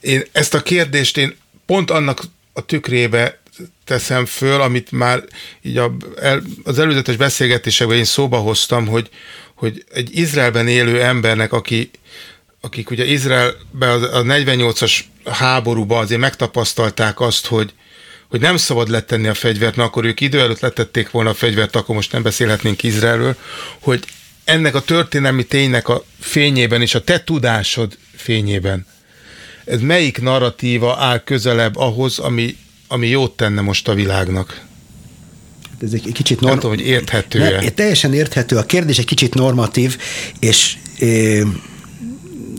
Speaker 5: Én ezt a kérdést én pont annak a tükrébe teszem föl, amit már így a, az előzetes beszélgetésekben én szóba hoztam, hogy, hogy egy Izraelben élő embernek, aki, akik ugye Izraelben a 48-as háborúban azért megtapasztalták azt, hogy, hogy nem szabad letenni a fegyvert, na akkor ők idő előtt letették volna a fegyvert, akkor most nem beszélhetnénk Izraelről, hogy ennek a történelmi ténynek a fényében és a te tudásod fényében, ez melyik narratíva áll közelebb ahhoz, ami, ami jót tenne most a világnak?
Speaker 6: Ez egy kicsit norm...
Speaker 5: Nem tudom, hogy érthető-e.
Speaker 6: Ne, teljesen érthető. A kérdés egy kicsit normatív, és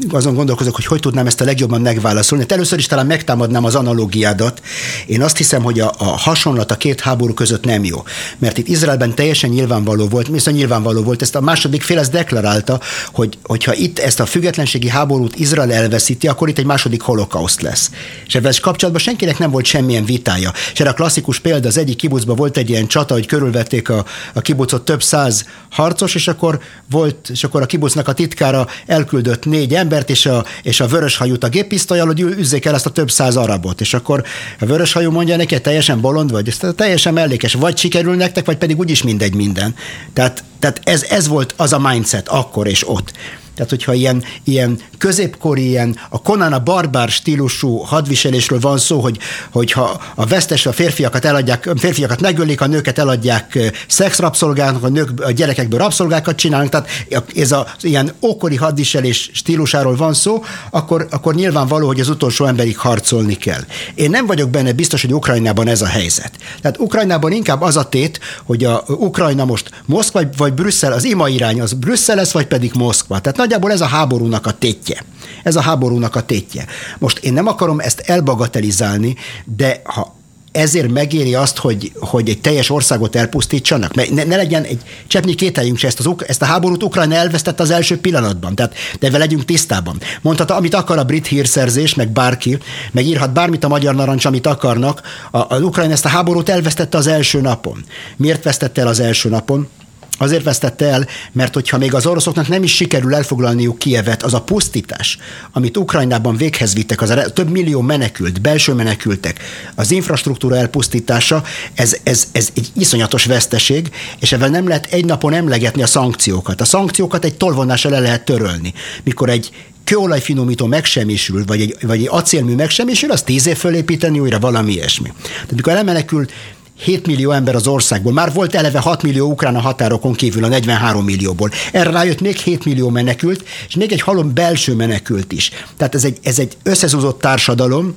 Speaker 6: azon gondolkozok, hogy hogy tudnám ezt a legjobban megválaszolni. Hát először is talán megtámadnám az analógiádat. Én azt hiszem, hogy a, a hasonlat a két háború között nem jó. Mert itt Izraelben teljesen nyilvánvaló volt, viszont nyilvánvaló volt, ezt a második fél ezt deklarálta, hogy hogyha itt ezt a függetlenségi háborút Izrael elveszíti, akkor itt egy második holokauszt lesz. És ebben kapcsolatban senkinek nem volt semmilyen vitája. És erre a klasszikus példa, az egyik kibucban volt egy ilyen csata, hogy körülvették a, a kibucot több száz harcos, és akkor volt, és akkor a kibucnak a titkára elküldött négy ember, embert és a, és a vöröshajút a géppisztolyal, hogy üzzék el ezt a több száz arabot. És akkor a vöröshajú mondja neki, teljesen bolond vagy, ez teljesen mellékes. Vagy sikerül nektek, vagy pedig úgyis mindegy minden. Tehát, tehát ez, ez volt az a mindset akkor és ott. Tehát, hogyha ilyen, ilyen középkori, ilyen a Conan barbár stílusú hadviselésről van szó, hogy, hogyha a vesztes a férfiakat eladják, a férfiakat megölik, a nőket eladják szexrabszolgáknak, a, nők, a gyerekekből rabszolgákat csinálnak, tehát ez az ilyen ókori hadviselés stílusáról van szó, akkor, akkor nyilvánvaló, hogy az utolsó emberig harcolni kell. Én nem vagyok benne biztos, hogy Ukrajnában ez a helyzet. Tehát Ukrajnában inkább az a tét, hogy a Ukrajna most Moszkva vagy Brüsszel, az ima irány az Brüsszel lesz, vagy pedig Moszkva. Tehát nagyjából ez a háborúnak a tétje. Ez a háborúnak a tétje. Most én nem akarom ezt elbagatelizálni, de ha ezért megéri azt, hogy, hogy egy teljes országot elpusztítsanak? Mert ne, ne legyen egy cseppnyi kételjünk se, ezt, az, ezt a háborút Ukrajna elvesztette az első pillanatban, tehát de ebben legyünk tisztában. Mondhatja, amit akar a brit hírszerzés, meg bárki, meg írhat bármit a magyar narancs, amit akarnak, a, az Ukrajna ezt a háborút elvesztette az első napon. Miért vesztette el az első napon? Azért vesztette el, mert hogyha még az oroszoknak nem is sikerül elfoglalniuk Kievet, az a pusztítás, amit Ukrajnában véghez vittek, az a több millió menekült, belső menekültek, az infrastruktúra elpusztítása, ez, ez, ez egy iszonyatos veszteség, és ebben nem lehet egy napon emlegetni a szankciókat. A szankciókat egy tolvonással le lehet törölni. Mikor egy kőolajfinomító megsemmisül, vagy egy, vagy egy acélmű megsemmisül, az tíz év fölépíteni újra valami ilyesmi. Tehát mikor elmenekül 7 millió ember az országból. Már volt eleve 6 millió ukrán a határokon kívül a 43 millióból. Erre rájött még 7 millió menekült, és még egy halom belső menekült is. Tehát ez egy, ez egy összezúzott társadalom,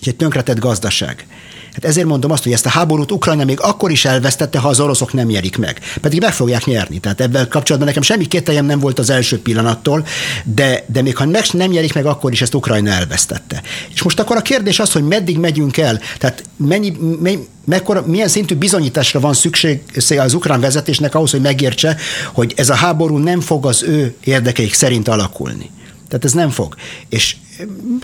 Speaker 6: és egy tönkretett gazdaság. Hát ezért mondom azt, hogy ezt a háborút Ukrajna még akkor is elvesztette, ha az oroszok nem nyerik meg. Pedig meg fogják nyerni. Tehát ebben kapcsolatban nekem semmi kételjem nem volt az első pillanattól, de, de még ha meg nem nyerik meg, akkor is ezt Ukrajna elvesztette. És most akkor a kérdés az, hogy meddig megyünk el, tehát mennyi, mennyi mekkora, milyen szintű bizonyításra van szükség az ukrán vezetésnek ahhoz, hogy megértse, hogy ez a háború nem fog az ő érdekeik szerint alakulni. Tehát ez nem fog. És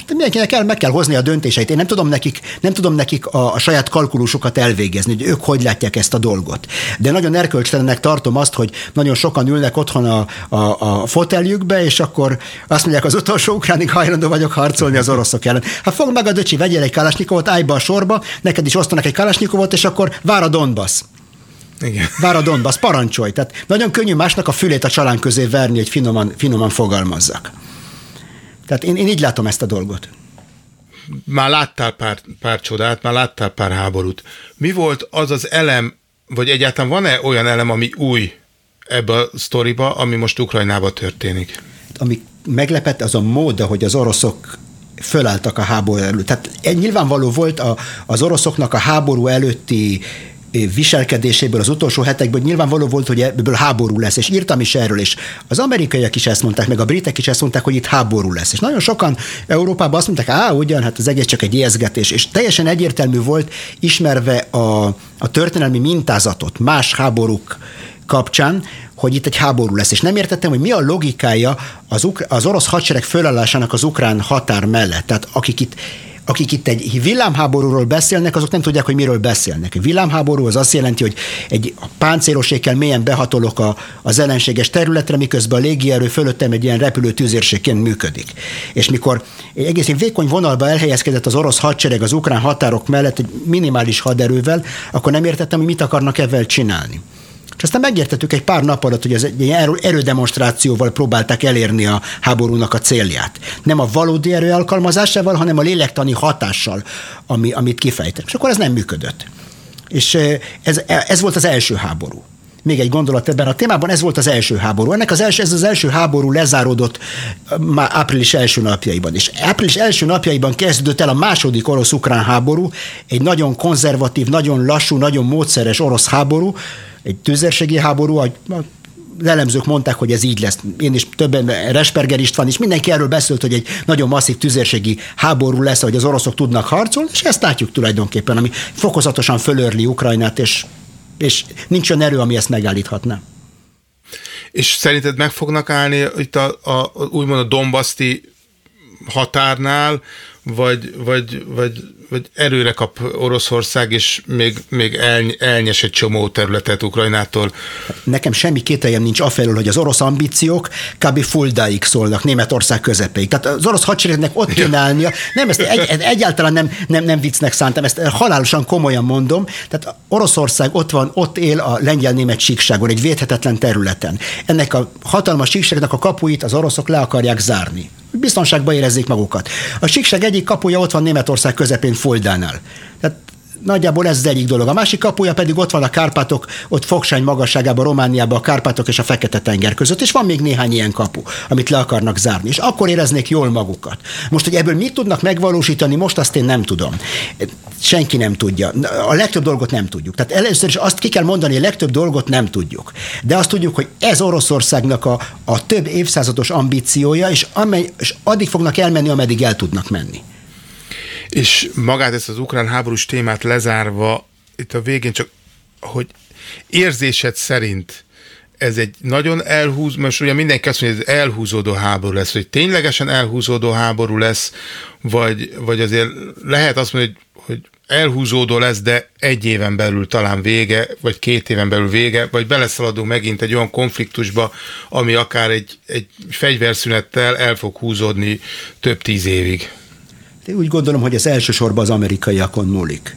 Speaker 6: mindenkinek kell, meg kell hozni a döntéseit. Én nem tudom nekik, nem tudom nekik a, a saját kalkulusokat elvégezni, hogy ők hogy látják ezt a dolgot. De nagyon erkölcstelennek tartom azt, hogy nagyon sokan ülnek otthon a, a, a foteljükbe, és akkor azt mondják, az utolsó ukránig hajlandó vagyok harcolni az oroszok ellen. Hát fog meg a döcsi, vegyél egy kalasnyikovot, állj be a sorba, neked is osztanak egy kalasnyikovot, és akkor vár a Donbass. Igen. Vár a Donbass, parancsolj. Tehát nagyon könnyű másnak a fülét a csalán közé verni, hogy finoman, finoman fogalmazzak. Tehát én, én így látom ezt a dolgot.
Speaker 5: Már láttál pár, pár csodát, már láttál pár háborút. Mi volt az az elem, vagy egyáltalán van-e olyan elem, ami új ebbe a sztoriba, ami most Ukrajnába történik?
Speaker 6: Ami meglepett, az a mód, hogy az oroszok fölálltak a háború előtt. Tehát nyilvánvaló volt a, az oroszoknak a háború előtti viselkedéséből az utolsó hetekből nyilvánvaló volt, hogy ebből háború lesz, és írtam is erről, és az amerikaiak is ezt mondták, meg a britek is ezt mondták, hogy itt háború lesz. És nagyon sokan Európában azt mondták, á, ugyan, hát az egész csak egy ijeszgetés, és teljesen egyértelmű volt, ismerve a, a történelmi mintázatot más háborúk kapcsán, hogy itt egy háború lesz. És nem értettem, hogy mi a logikája az, az orosz hadsereg fölállásának az ukrán határ mellett. Tehát akik itt akik itt egy villámháborúról beszélnek, azok nem tudják, hogy miről beszélnek. Villámháború az azt jelenti, hogy egy páncélosékkel mélyen behatolok a, az ellenséges területre, miközben a légierő fölöttem egy ilyen repülő tűzérségként működik. És mikor egy egészen vékony vonalba elhelyezkedett az orosz hadsereg az ukrán határok mellett egy minimális haderővel, akkor nem értettem, hogy mit akarnak ezzel csinálni. És aztán megértettük egy pár nap alatt, hogy ez egy erődemonstrációval próbálták elérni a háborúnak a célját. Nem a valódi erő alkalmazásával, hanem a lélektani hatással, ami, amit kifejtettek. És akkor ez nem működött. És ez, ez volt az első háború. Még egy gondolat ebben a témában, ez volt az első háború. Ennek az első, ez az első háború lezáródott már április első napjaiban. És április első napjaiban kezdődött el a második orosz-ukrán háború, egy nagyon konzervatív, nagyon lassú, nagyon módszeres orosz háború, egy tűzérségi háború, az elemzők mondták, hogy ez így lesz. Én is többen, Resperger István is, mindenki erről beszélt, hogy egy nagyon masszív tüzérségi háború lesz, hogy az oroszok tudnak harcolni, és ezt látjuk tulajdonképpen, ami fokozatosan fölörli Ukrajnát, és, és nincs olyan erő, ami ezt megállíthatná.
Speaker 5: És szerinted meg fognak állni itt a, a, a úgymond a Dombaszti határnál, vagy, vagy, vagy vagy erőre kap Oroszország, és még, még el, elnyes egy csomó területet Ukrajnától.
Speaker 6: Nekem semmi kételjem nincs afelől, hogy az orosz ambíciók kb. fuldáig szólnak Németország közepéig. Tehát az orosz hadseregnek ott kéne állnia. Nem, ezt egy, egyáltalán nem, nem, nem viccnek szántam, ezt halálosan komolyan mondom. Tehát Oroszország ott van, ott él a lengyel-német síkságon, egy védhetetlen területen. Ennek a hatalmas síkságnak a kapuit az oroszok le akarják zárni biztonságban érezzék magukat. A síkság egyik kapuja ott van Németország közepén Foldánál. Tehát Nagyjából ez az egyik dolog. A másik kapuja pedig ott van a Kárpátok, ott Fogsány magasságában, Romániában a Kárpátok és a Fekete-tenger között, és van még néhány ilyen kapu, amit le akarnak zárni, és akkor éreznék jól magukat. Most, hogy ebből mit tudnak megvalósítani, most azt én nem tudom. Senki nem tudja. A legtöbb dolgot nem tudjuk. Tehát először is azt ki kell mondani, hogy a legtöbb dolgot nem tudjuk. De azt tudjuk, hogy ez Oroszországnak a, a több évszázados ambíciója, és, amely, és addig fognak elmenni, ameddig el tudnak menni.
Speaker 5: És magát ezt az ukrán háborús témát lezárva, itt a végén csak, hogy érzésed szerint ez egy nagyon elhúz, most ugye mindenki azt mondja, hogy ez elhúzódó háború lesz, hogy ténylegesen elhúzódó háború lesz, vagy, vagy azért lehet azt mondani, hogy, hogy elhúzódó lesz, de egy éven belül talán vége, vagy két éven belül vége, vagy beleszaladunk megint egy olyan konfliktusba, ami akár egy, egy fegyverszünettel el fog húzódni több tíz évig.
Speaker 6: Úgy gondolom, hogy ez elsősorban az amerikaiakon múlik.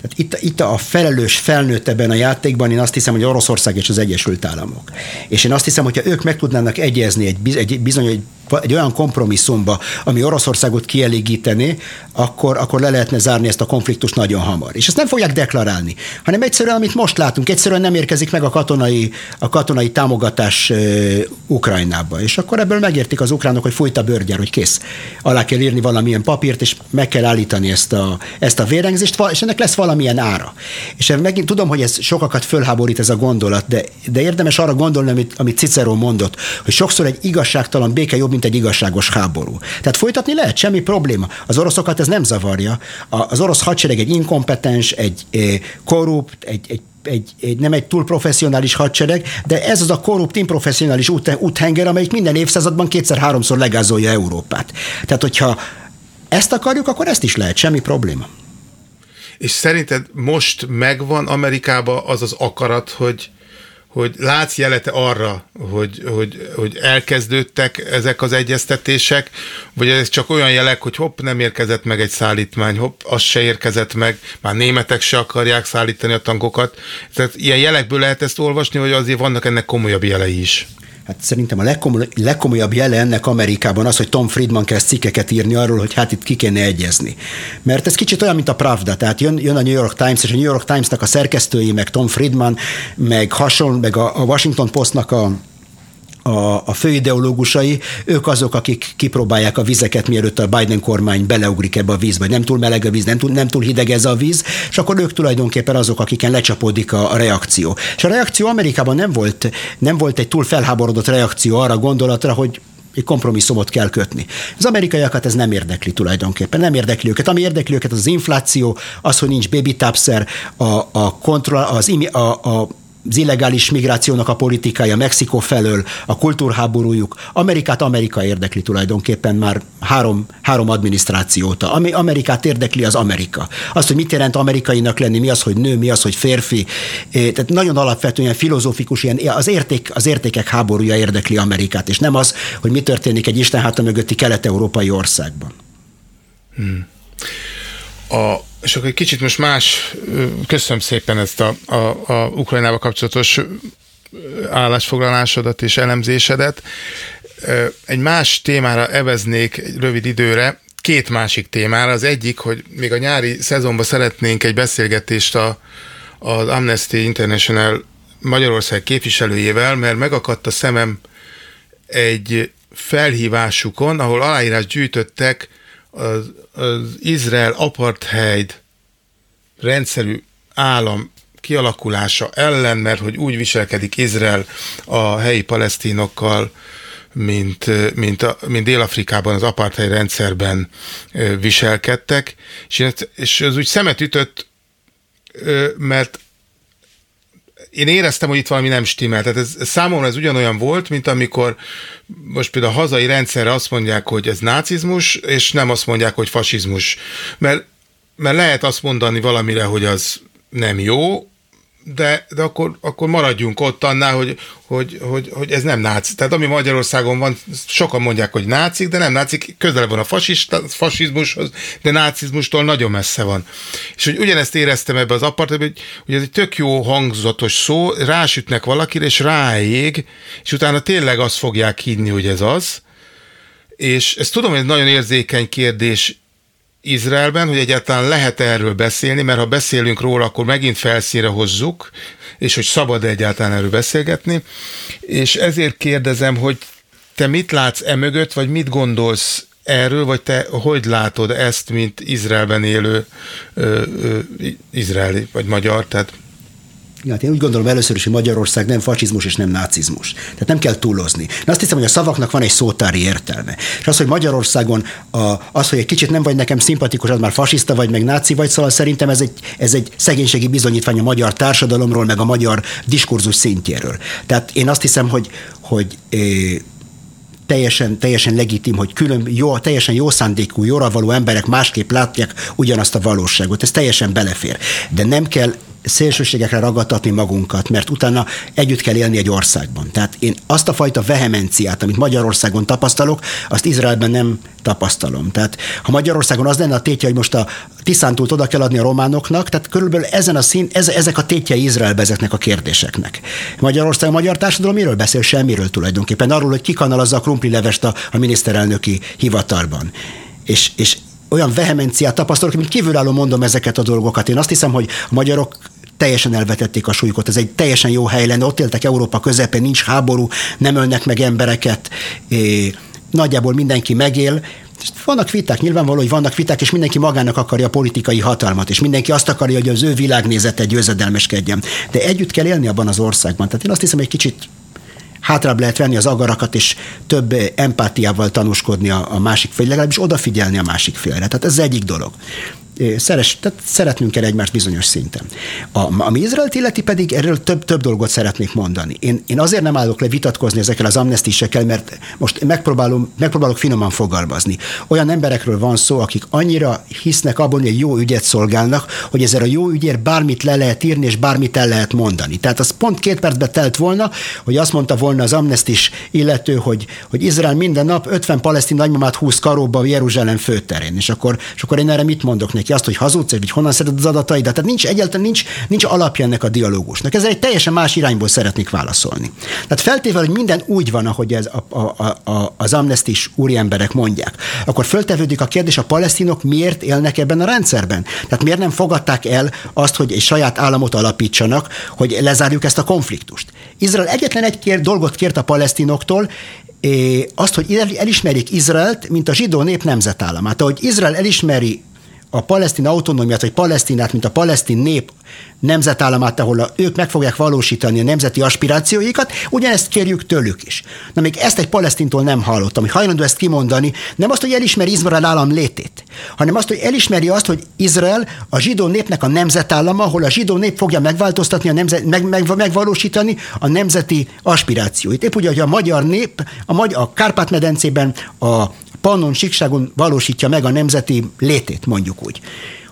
Speaker 6: Tehát itt, itt a felelős felnőtt ebben a játékban, én azt hiszem, hogy Oroszország és az Egyesült Államok. És én azt hiszem, hogyha ők meg tudnának egyezni egy, egy bizony egy egy olyan kompromisszumba, ami Oroszországot kielégítené, akkor, akkor le lehetne zárni ezt a konfliktust nagyon hamar. És ezt nem fogják deklarálni, hanem egyszerűen, amit most látunk, egyszerűen nem érkezik meg a katonai, a katonai támogatás uh, Ukrajnába. És akkor ebből megértik az ukránok, hogy fújt a bőrgyár, hogy kész. Alá kell írni valamilyen papírt, és meg kell állítani ezt a, ezt a vérengzést, és ennek lesz valamilyen ára. És megint tudom, hogy ez sokakat fölháborít ez a gondolat, de, de érdemes arra gondolni, amit, amit Cicero mondott, hogy sokszor egy igazságtalan béke jobb, mint egy igazságos háború. Tehát folytatni lehet, semmi probléma. Az oroszokat ez nem zavarja. Az orosz hadsereg egy inkompetens, egy korrupt, egy, egy egy, egy, nem egy túl professzionális hadsereg, de ez az a korrupt, improfessionális út, úthenger, amelyik minden évszázadban kétszer-háromszor legázolja Európát. Tehát, hogyha ezt akarjuk, akkor ezt is lehet, semmi probléma.
Speaker 5: És szerinted most megvan Amerikában az az akarat, hogy, hogy látsz jelete arra, hogy, hogy, hogy elkezdődtek ezek az egyeztetések, vagy ez csak olyan jelek, hogy hopp, nem érkezett meg egy szállítmány, hopp, az se érkezett meg, már németek se akarják szállítani a tankokat. Tehát ilyen jelekből lehet ezt olvasni, hogy azért vannak ennek komolyabb jelei is.
Speaker 6: Hát szerintem a legkomoly, legkomolyabb jele ennek Amerikában az, hogy Tom Friedman kezd cikkeket írni arról, hogy hát itt ki kéne egyezni. Mert ez kicsit olyan, mint a Pravda. Tehát jön, jön a New York Times, és a New York Times-nak a szerkesztői, meg Tom Friedman, meg hasonló, meg a, a Washington Postnak a a, a főideológusai, ők azok, akik kipróbálják a vizeket, mielőtt a Biden kormány beleugrik ebbe a vízbe, nem túl meleg a víz, nem túl, nem túl hideg ez a víz, és akkor ők tulajdonképpen azok, akiken lecsapódik a, a reakció. És a reakció Amerikában nem volt, nem volt egy túl felháborodott reakció arra a gondolatra, hogy egy kompromisszumot kell kötni. Az amerikaiakat ez nem érdekli tulajdonképpen, nem érdekli őket. Ami érdekli őket az, az infláció, az, hogy nincs baby tapszer, a, a kontroll, az, a, a az illegális migrációnak a politikája Mexikó felől, a kultúrháborújuk, Amerikát Amerika érdekli tulajdonképpen már három, három adminisztrációta. Ami Amerikát érdekli, az Amerika. Az, hogy mit jelent amerikainak lenni, mi az, hogy nő, mi az, hogy férfi. Tehát nagyon alapvetően filozófikus, ilyen, az, érték, az értékek háborúja érdekli Amerikát, és nem az, hogy mi történik egy Isten háta mögötti kelet-európai országban.
Speaker 5: Hmm. A, és akkor egy kicsit most más, köszönöm szépen ezt a, a, a Ukrajnával kapcsolatos állásfoglalásodat és elemzésedet. Egy más témára eveznék egy rövid időre, két másik témára. Az egyik, hogy még a nyári szezonban szeretnénk egy beszélgetést a, az Amnesty International Magyarország képviselőjével, mert megakadt a szemem egy felhívásukon, ahol aláírás gyűjtöttek az, az Izrael apartheid rendszerű állam kialakulása ellen, mert hogy úgy viselkedik Izrael a helyi palesztinokkal, mint, mint, a, mint Dél-Afrikában az apartheid rendszerben viselkedtek, és, és ez úgy szemet ütött, mert én éreztem, hogy itt valami nem stimmel. Tehát ez, számomra ez ugyanolyan volt, mint amikor most például a hazai rendszerre azt mondják, hogy ez nácizmus, és nem azt mondják, hogy fasizmus. Mert, mert lehet azt mondani valamire, hogy az nem jó, de, de akkor, akkor maradjunk ott annál, hogy, hogy, hogy, hogy ez nem náci. Tehát ami Magyarországon van, sokan mondják, hogy nácik, de nem nácik, közelebb van a fasista, fasizmushoz, de nácizmustól nagyon messze van. És hogy ugyanezt éreztem ebbe az apartban, hogy, hogy ez egy tök jó hangzatos szó, rásütnek valakire, és ráég, és utána tényleg azt fogják hinni, hogy ez az. És ezt tudom, hogy ez nagyon érzékeny kérdés Izraelben, hogy egyáltalán lehet erről beszélni, mert ha beszélünk róla, akkor megint felszínre hozzuk, és hogy szabad egyáltalán erről beszélgetni. És ezért kérdezem, hogy te mit látsz e mögött, vagy mit gondolsz erről, vagy te hogy látod ezt, mint Izraelben élő ö, ö, izraeli vagy magyar, tehát
Speaker 6: hát én úgy gondolom először is, hogy Magyarország nem fasizmus és nem nácizmus. Tehát nem kell túlozni. De azt hiszem, hogy a szavaknak van egy szótári értelme. És az, hogy Magyarországon a, az, hogy egy kicsit nem vagy nekem szimpatikus, az már fasiszta vagy, meg náci vagy, szóval szerintem ez egy, ez egy szegénységi bizonyítvány a magyar társadalomról, meg a magyar diskurzus szintjéről. Tehát én azt hiszem, hogy, hogy é, teljesen, teljesen legitim, hogy külön, jó, teljesen jó szándékú, jóra való emberek másképp látják ugyanazt a valóságot. Ez teljesen belefér. De nem kell szélsőségekre ragadtatni magunkat, mert utána együtt kell élni egy országban. Tehát én azt a fajta vehemenciát, amit Magyarországon tapasztalok, azt Izraelben nem tapasztalom. Tehát ha Magyarországon az lenne a tétje, hogy most a Tiszántúlt oda kell adni a románoknak, tehát körülbelül ezen a szín, ez, ezek a tétjei Izraelbe ezeknek a kérdéseknek. Magyarország, a magyar társadalom miről beszél? Semmiről tulajdonképpen. Arról, hogy kikanalazza a krumplilevest a, a miniszterelnöki hivatalban. És, és olyan vehemenciát tapasztalok, mint kívülálló mondom ezeket a dolgokat. Én azt hiszem, hogy a magyarok teljesen elvetették a súlyukat. Ez egy teljesen jó hely lenne, ott éltek Európa közepén, nincs háború, nem ölnek meg embereket, nagyjából mindenki megél, vannak viták, nyilvánvaló, hogy vannak viták, és mindenki magának akarja a politikai hatalmat, és mindenki azt akarja, hogy az ő világnézete győzedelmeskedjen. De együtt kell élni abban az országban. Tehát én azt hiszem, egy kicsit hátrább lehet venni az agarakat, és több empátiával tanúskodni a, a másik fél, legalábbis odafigyelni a másik félre. Tehát ez az egyik dolog szeres, tehát szeretnünk kell egymást bizonyos szinten. A, ami Izraelt illeti pedig erről több, több dolgot szeretnék mondani. Én, én azért nem állok le vitatkozni ezekkel az amnestisekkel, mert most megpróbálom, megpróbálok finoman fogalmazni. Olyan emberekről van szó, akik annyira hisznek abban, hogy egy jó ügyet szolgálnak, hogy ezzel a jó ügyért bármit le lehet írni, és bármit el lehet mondani. Tehát az pont két percbe telt volna, hogy azt mondta volna az amnestis illető, hogy, hogy Izrael minden nap 50 palesztin nagymamát húz karóba Jeruzsálem főterén. És akkor, és akkor én erre mit mondok neki? Neki azt, hogy hazudsz, vagy honnan szeded az adataidat. Tehát nincs egyáltalán nincs, nincs alapja ennek a dialógusnak. Ez egy teljesen más irányból szeretnék válaszolni. Tehát feltéve, hogy minden úgy van, ahogy ez a, a, a, az amnestis úriemberek mondják, akkor föltevődik a kérdés, a palesztinok miért élnek ebben a rendszerben? Tehát miért nem fogadták el azt, hogy egy saját államot alapítsanak, hogy lezárjuk ezt a konfliktust? Izrael egyetlen egy kér, dolgot kért a palesztinoktól, azt, hogy elismerik Izraelt, mint a zsidó nép nemzetállamát. Ahogy Izrael elismeri a palesztin autonómiát, vagy palesztinát, mint a palesztin nép nemzetállamát, ahol a, ők meg fogják valósítani a nemzeti aspirációikat, ugyanezt kérjük tőlük is. Na még ezt egy palesztintól nem hallottam, hogy hajlandó ezt kimondani, nem azt, hogy elismeri Izrael állam létét, hanem azt, hogy elismeri azt, hogy Izrael a zsidó népnek a nemzetállama, ahol a zsidó nép fogja megváltoztatni, a nemzet, meg, meg, megvalósítani a nemzeti aspirációit. Épp úgy, hogy a magyar nép a, magyar, a Kárpát-medencében a Pannon síkságon valósítja meg a nemzeti létét, mondjuk úgy.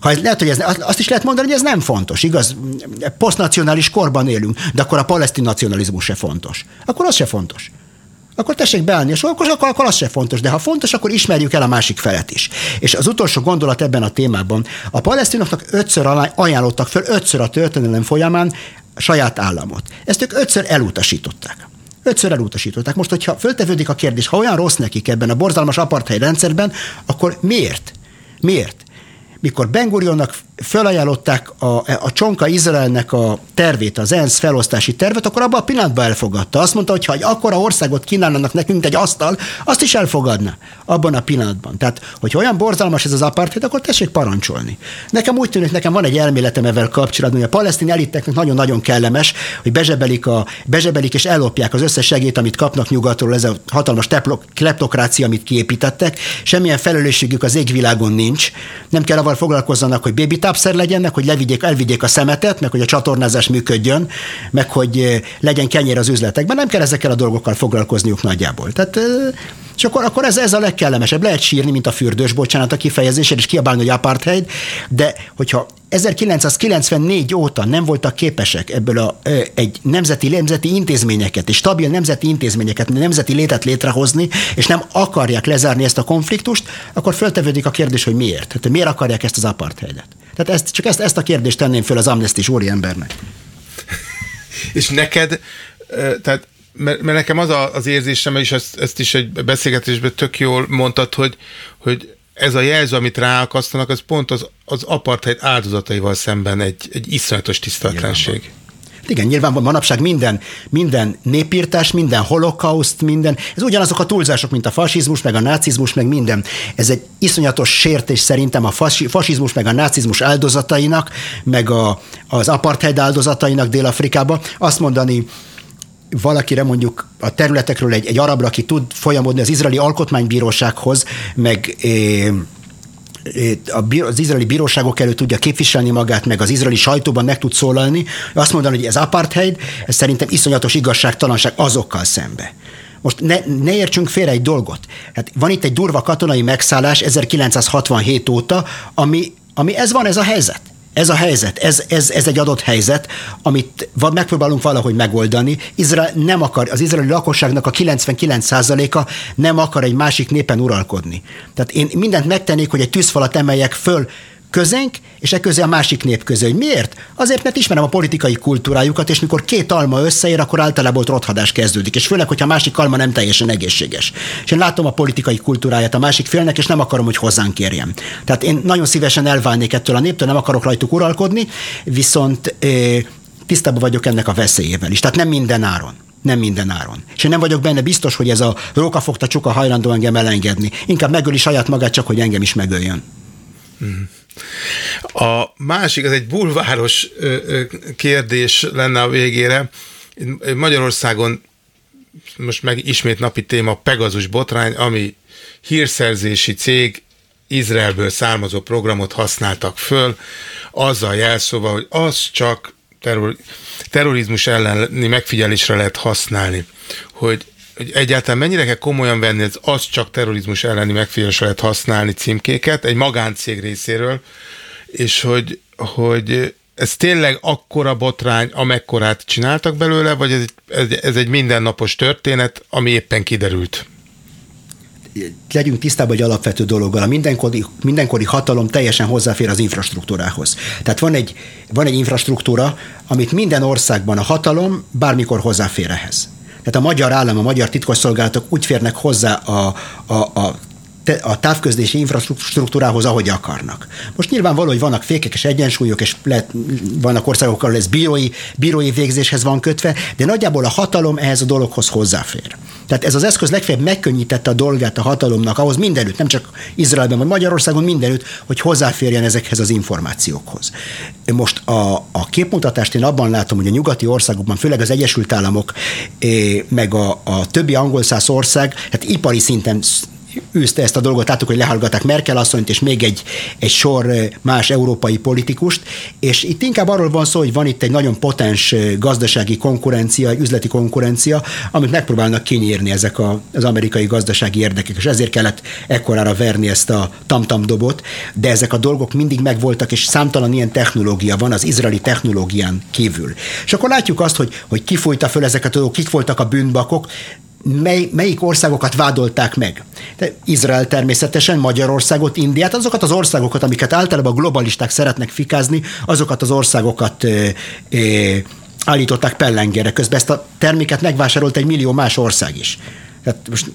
Speaker 6: Ha ez, lehet, hogy ez, azt is lehet mondani, hogy ez nem fontos, igaz? Posztnacionális korban élünk, de akkor a palesztin nacionalizmus se fontos. Akkor az se fontos. Akkor tessék beállni, és akkor, akkor, akkor az se fontos, de ha fontos, akkor ismerjük el a másik felet is. És az utolsó gondolat ebben a témában, a palesztinoknak ötször ajánlottak föl, ötször a történelem folyamán saját államot. Ezt ők ötször elutasították. Ötször elutasították. Most, hogyha föltevődik a kérdés, ha olyan rossz nekik ebben a borzalmas apartheid rendszerben, akkor miért? Miért? Mikor Ben Gurionnak felajánlották a, a Csonka Izraelnek a tervét, az ENSZ felosztási tervet, akkor abban a pillanatban elfogadta. Azt mondta, hogy ha egy akkora országot kínálnak nekünk egy asztal, azt is elfogadna abban a pillanatban. Tehát, hogy olyan borzalmas ez az apartheid, akkor tessék parancsolni. Nekem úgy tűnik, nekem van egy elméletem ezzel kapcsolatban, hogy a palesztin eliteknek nagyon-nagyon kellemes, hogy bezsebelik, a, bezsebelik és ellopják az összes segét, amit kapnak nyugatról, ez a hatalmas kleptokrácia, amit kiépítettek. Semmilyen felelősségük az égvilágon nincs. Nem kell avval foglalkozzanak, hogy baby tápszer legyenek, hogy levigyék, elvigyék a szemetet, meg hogy a csatornázás működjön, meg hogy eh, legyen kenyér az üzletekben. Nem kell ezekkel a dolgokkal foglalkozniuk nagyjából. Tehát, eh, és akkor, akkor ez, ez a legkellemesebb. Lehet sírni, mint a fürdős, bocsánat a kifejezésért, és kiabálni, hogy apartheid, de hogyha 1994 óta nem voltak képesek ebből a, egy nemzeti, nemzeti intézményeket, és stabil nemzeti intézményeket, nemzeti létet létrehozni, és nem akarják lezárni ezt a konfliktust, akkor föltevődik a kérdés, hogy miért. Tehát miért akarják ezt az apartheidet? Tehát ezt, csak ezt, ezt a kérdést tenném föl az amnestis embernek.
Speaker 5: és neked, tehát mert, mert nekem az a, az érzésem, és ezt, ezt is egy beszélgetésben tök jól mondtad, hogy, hogy ez a jelző, amit ráakasztanak, az pont az, az apartheid áldozataival szemben egy, egy iszonyatos tiszteletlenség.
Speaker 6: Igen, nyilván manapság minden, minden népírtás, minden holokauszt, minden, ez ugyanazok a túlzások, mint a fasizmus, meg a nácizmus, meg minden. Ez egy iszonyatos sértés szerintem a fasi, fasizmus, meg a nácizmus áldozatainak, meg a, az apartheid áldozatainak Dél-Afrikában. Azt mondani, valakire mondjuk a területekről egy, egy arabra, aki tud folyamodni az izraeli alkotmánybírósághoz, meg é, az izraeli bíróságok előtt tudja képviselni magát, meg az izraeli sajtóban meg tud szólalni, azt mondani, hogy ez apartheid, ez szerintem iszonyatos igazságtalanság azokkal szembe. Most ne, ne értsünk félre egy dolgot. Hát van itt egy durva katonai megszállás 1967 óta, ami, ami ez van, ez a helyzet. Ez a helyzet, ez, ez, ez egy adott helyzet, amit megpróbálunk valahogy megoldani. Izrael nem akar, az izraeli lakosságnak a 99%-a nem akar egy másik népen uralkodni. Tehát én mindent megtennék, hogy egy tűzfalat emeljek föl közénk, és e közé a másik nép közé. Miért? Azért, mert ismerem a politikai kultúrájukat, és mikor két alma összeér, akkor általában ott rothadás kezdődik, és főleg, hogyha a másik alma nem teljesen egészséges. És én látom a politikai kultúráját a másik félnek, és nem akarom, hogy hozzánk kérjem. Tehát én nagyon szívesen elválnék ettől a néptől, nem akarok rajtuk uralkodni, viszont tisztában vagyok ennek a veszélyével is. Tehát nem minden áron nem minden áron. És én nem vagyok benne biztos, hogy ez a rókafogta csuka hajlandó engem elengedni. Inkább megöli saját magát, csak hogy engem is megöljön. Mm.
Speaker 5: A másik, ez egy bulváros kérdés lenne a végére. Magyarországon most meg ismét napi téma Pegazus botrány, ami hírszerzési cég Izraelből származó programot használtak föl, azzal jelszóval, hogy az csak terror, terrorizmus elleni megfigyelésre lehet használni. Hogy hogy egyáltalán mennyire kell komolyan venni, ez az csak terrorizmus elleni megfigyelésre lehet használni címkéket egy magáncég részéről, és hogy, hogy ez tényleg akkora botrány, amekkorát csináltak belőle, vagy ez, ez, ez egy mindennapos történet, ami éppen kiderült?
Speaker 6: legyünk tisztában egy alapvető dologgal. A mindenkori, mindenkori hatalom teljesen hozzáfér az infrastruktúrához. Tehát van egy, van egy infrastruktúra, amit minden országban a hatalom bármikor hozzáfér ehhez. Tehát a magyar állam, a magyar titkosszolgálatok úgy férnek hozzá a, a, a a távközlési infrastruktúrához, ahogy akarnak. Most nyilvánvaló, hogy vannak fékek és egyensúlyok, és lehet, vannak országok, ahol ez bírói, bírói végzéshez van kötve, de nagyjából a hatalom ehhez a dologhoz hozzáfér. Tehát ez az eszköz legfeljebb megkönnyítette a dolgát a hatalomnak, ahhoz mindenütt, nem csak Izraelben vagy Magyarországon, mindenütt, hogy hozzáférjen ezekhez az információkhoz. Most a, a képmutatást én abban látom, hogy a nyugati országokban, főleg az Egyesült Államok, meg a, a többi angol ország, hát ipari szinten űzte ezt a dolgot, láttuk, hogy lehallgatták Merkel asszonyt, és még egy, egy sor más európai politikust, és itt inkább arról van szó, hogy van itt egy nagyon potens gazdasági konkurencia, üzleti konkurencia, amit megpróbálnak kinyírni ezek a, az amerikai gazdasági érdekek, és ezért kellett ekkorára verni ezt a tamtam dobot, de ezek a dolgok mindig megvoltak, és számtalan ilyen technológia van az izraeli technológián kívül. És akkor látjuk azt, hogy, hogy ki folyta föl ezeket a dolgok, kik voltak a bűnbakok, mely, melyik országokat vádolták meg. De Izrael természetesen, Magyarországot, Indiát, azokat az országokat, amiket általában a globalisták szeretnek fikázni, azokat az országokat ö, ö, állították pellengére. Közben ezt a terméket megvásárolt egy millió más ország is. Tehát most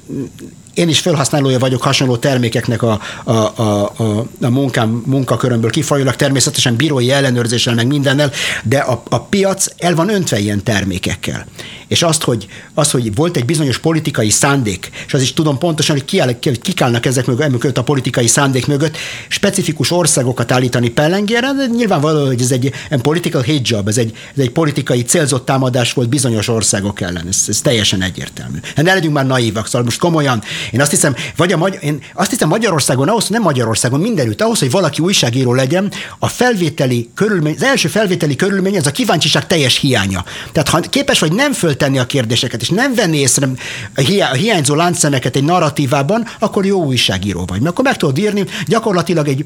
Speaker 6: én is felhasználója vagyok hasonló termékeknek a, a, a, a, a munkám, munkakörömből kifolyólag, természetesen bírói ellenőrzéssel, meg mindennel, de a, a piac el van öntve ilyen termékekkel. És azt hogy, azt, hogy volt egy bizonyos politikai szándék, és az is tudom pontosan, hogy, kiáll, hogy kik állnak ezek mögött, a politikai szándék mögött, specifikus országokat állítani pellengére, de nyilvánvaló, hogy ez egy political hate job, ez egy, ez egy politikai célzott támadás volt bizonyos országok ellen, ez, ez teljesen egyértelmű. Hát ne legyünk már naívak, szóval most komolyan, én azt hiszem, vagy a Magy- én azt hiszem Magyarországon, ahhoz, nem Magyarországon, mindenütt, ahhoz, hogy valaki újságíró legyen, a felvételi körülmény, az első felvételi körülmény az a kíváncsiság teljes hiánya. Tehát ha képes vagy nem föltenni a kérdéseket, és nem venni észre a hiányzó láncszemeket egy narratívában, akkor jó újságíró vagy. Mert akkor meg tudod írni, gyakorlatilag egy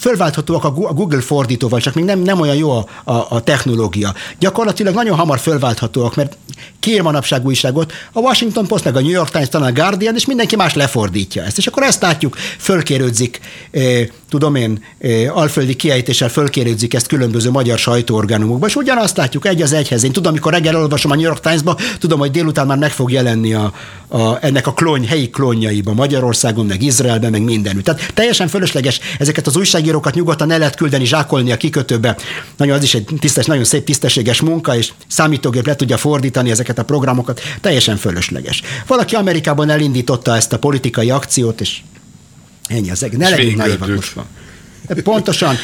Speaker 6: fölválthatóak a Google fordítóval, csak még nem, nem olyan jó a, a, a technológia. Gyakorlatilag nagyon hamar fölválthatóak, mert kér manapság újságot, a Washington Post, meg a New York Times, talán a Guardian, és mindenki más lefordítja ezt. És akkor ezt látjuk, fölkérődzik, eh, tudom én, eh, alföldi kiejtéssel fölkérődzik ezt különböző magyar sajtóorganumokba, és ugyanazt látjuk egy az egyhez. Én tudom, amikor reggel olvasom a New York Times-ba, tudom, hogy délután már meg fog jelenni a, a, ennek a klóny, helyi klónjaiba, Magyarországon, meg Izraelben, meg mindenütt. Tehát teljesen fölösleges ezeket az újság újságírókat nyugodtan el lehet küldeni zsákolni a kikötőbe. Nagyon az is egy tisztes, nagyon szép tisztességes munka, és számítógép le tudja fordítani ezeket a programokat, teljesen fölösleges. Valaki Amerikában elindította ezt a politikai akciót, és ennyi az egész. Ne legyünk naivak most. Pontosan.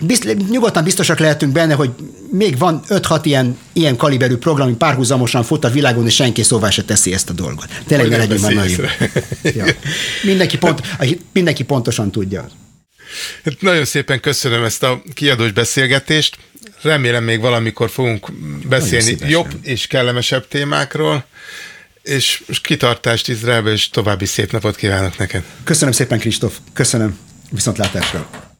Speaker 6: Bizt, nyugodtan biztosak lehetünk benne, hogy még van 5-6 ilyen, ilyen kaliberű program, ami párhuzamosan fut a világon, és senki szóvá se teszi ezt a dolgot. Tényleg ne legyünk már. Ja. Mindenki, pont, mindenki pontosan tudja.
Speaker 5: Hát nagyon szépen köszönöm ezt a kiadós beszélgetést. Remélem még valamikor fogunk beszélni jobb és kellemesebb témákról és kitartást Izraelbe, és további szép napot kívánok neked.
Speaker 6: Köszönöm szépen, Kristóf. Köszönöm. Viszontlátásra.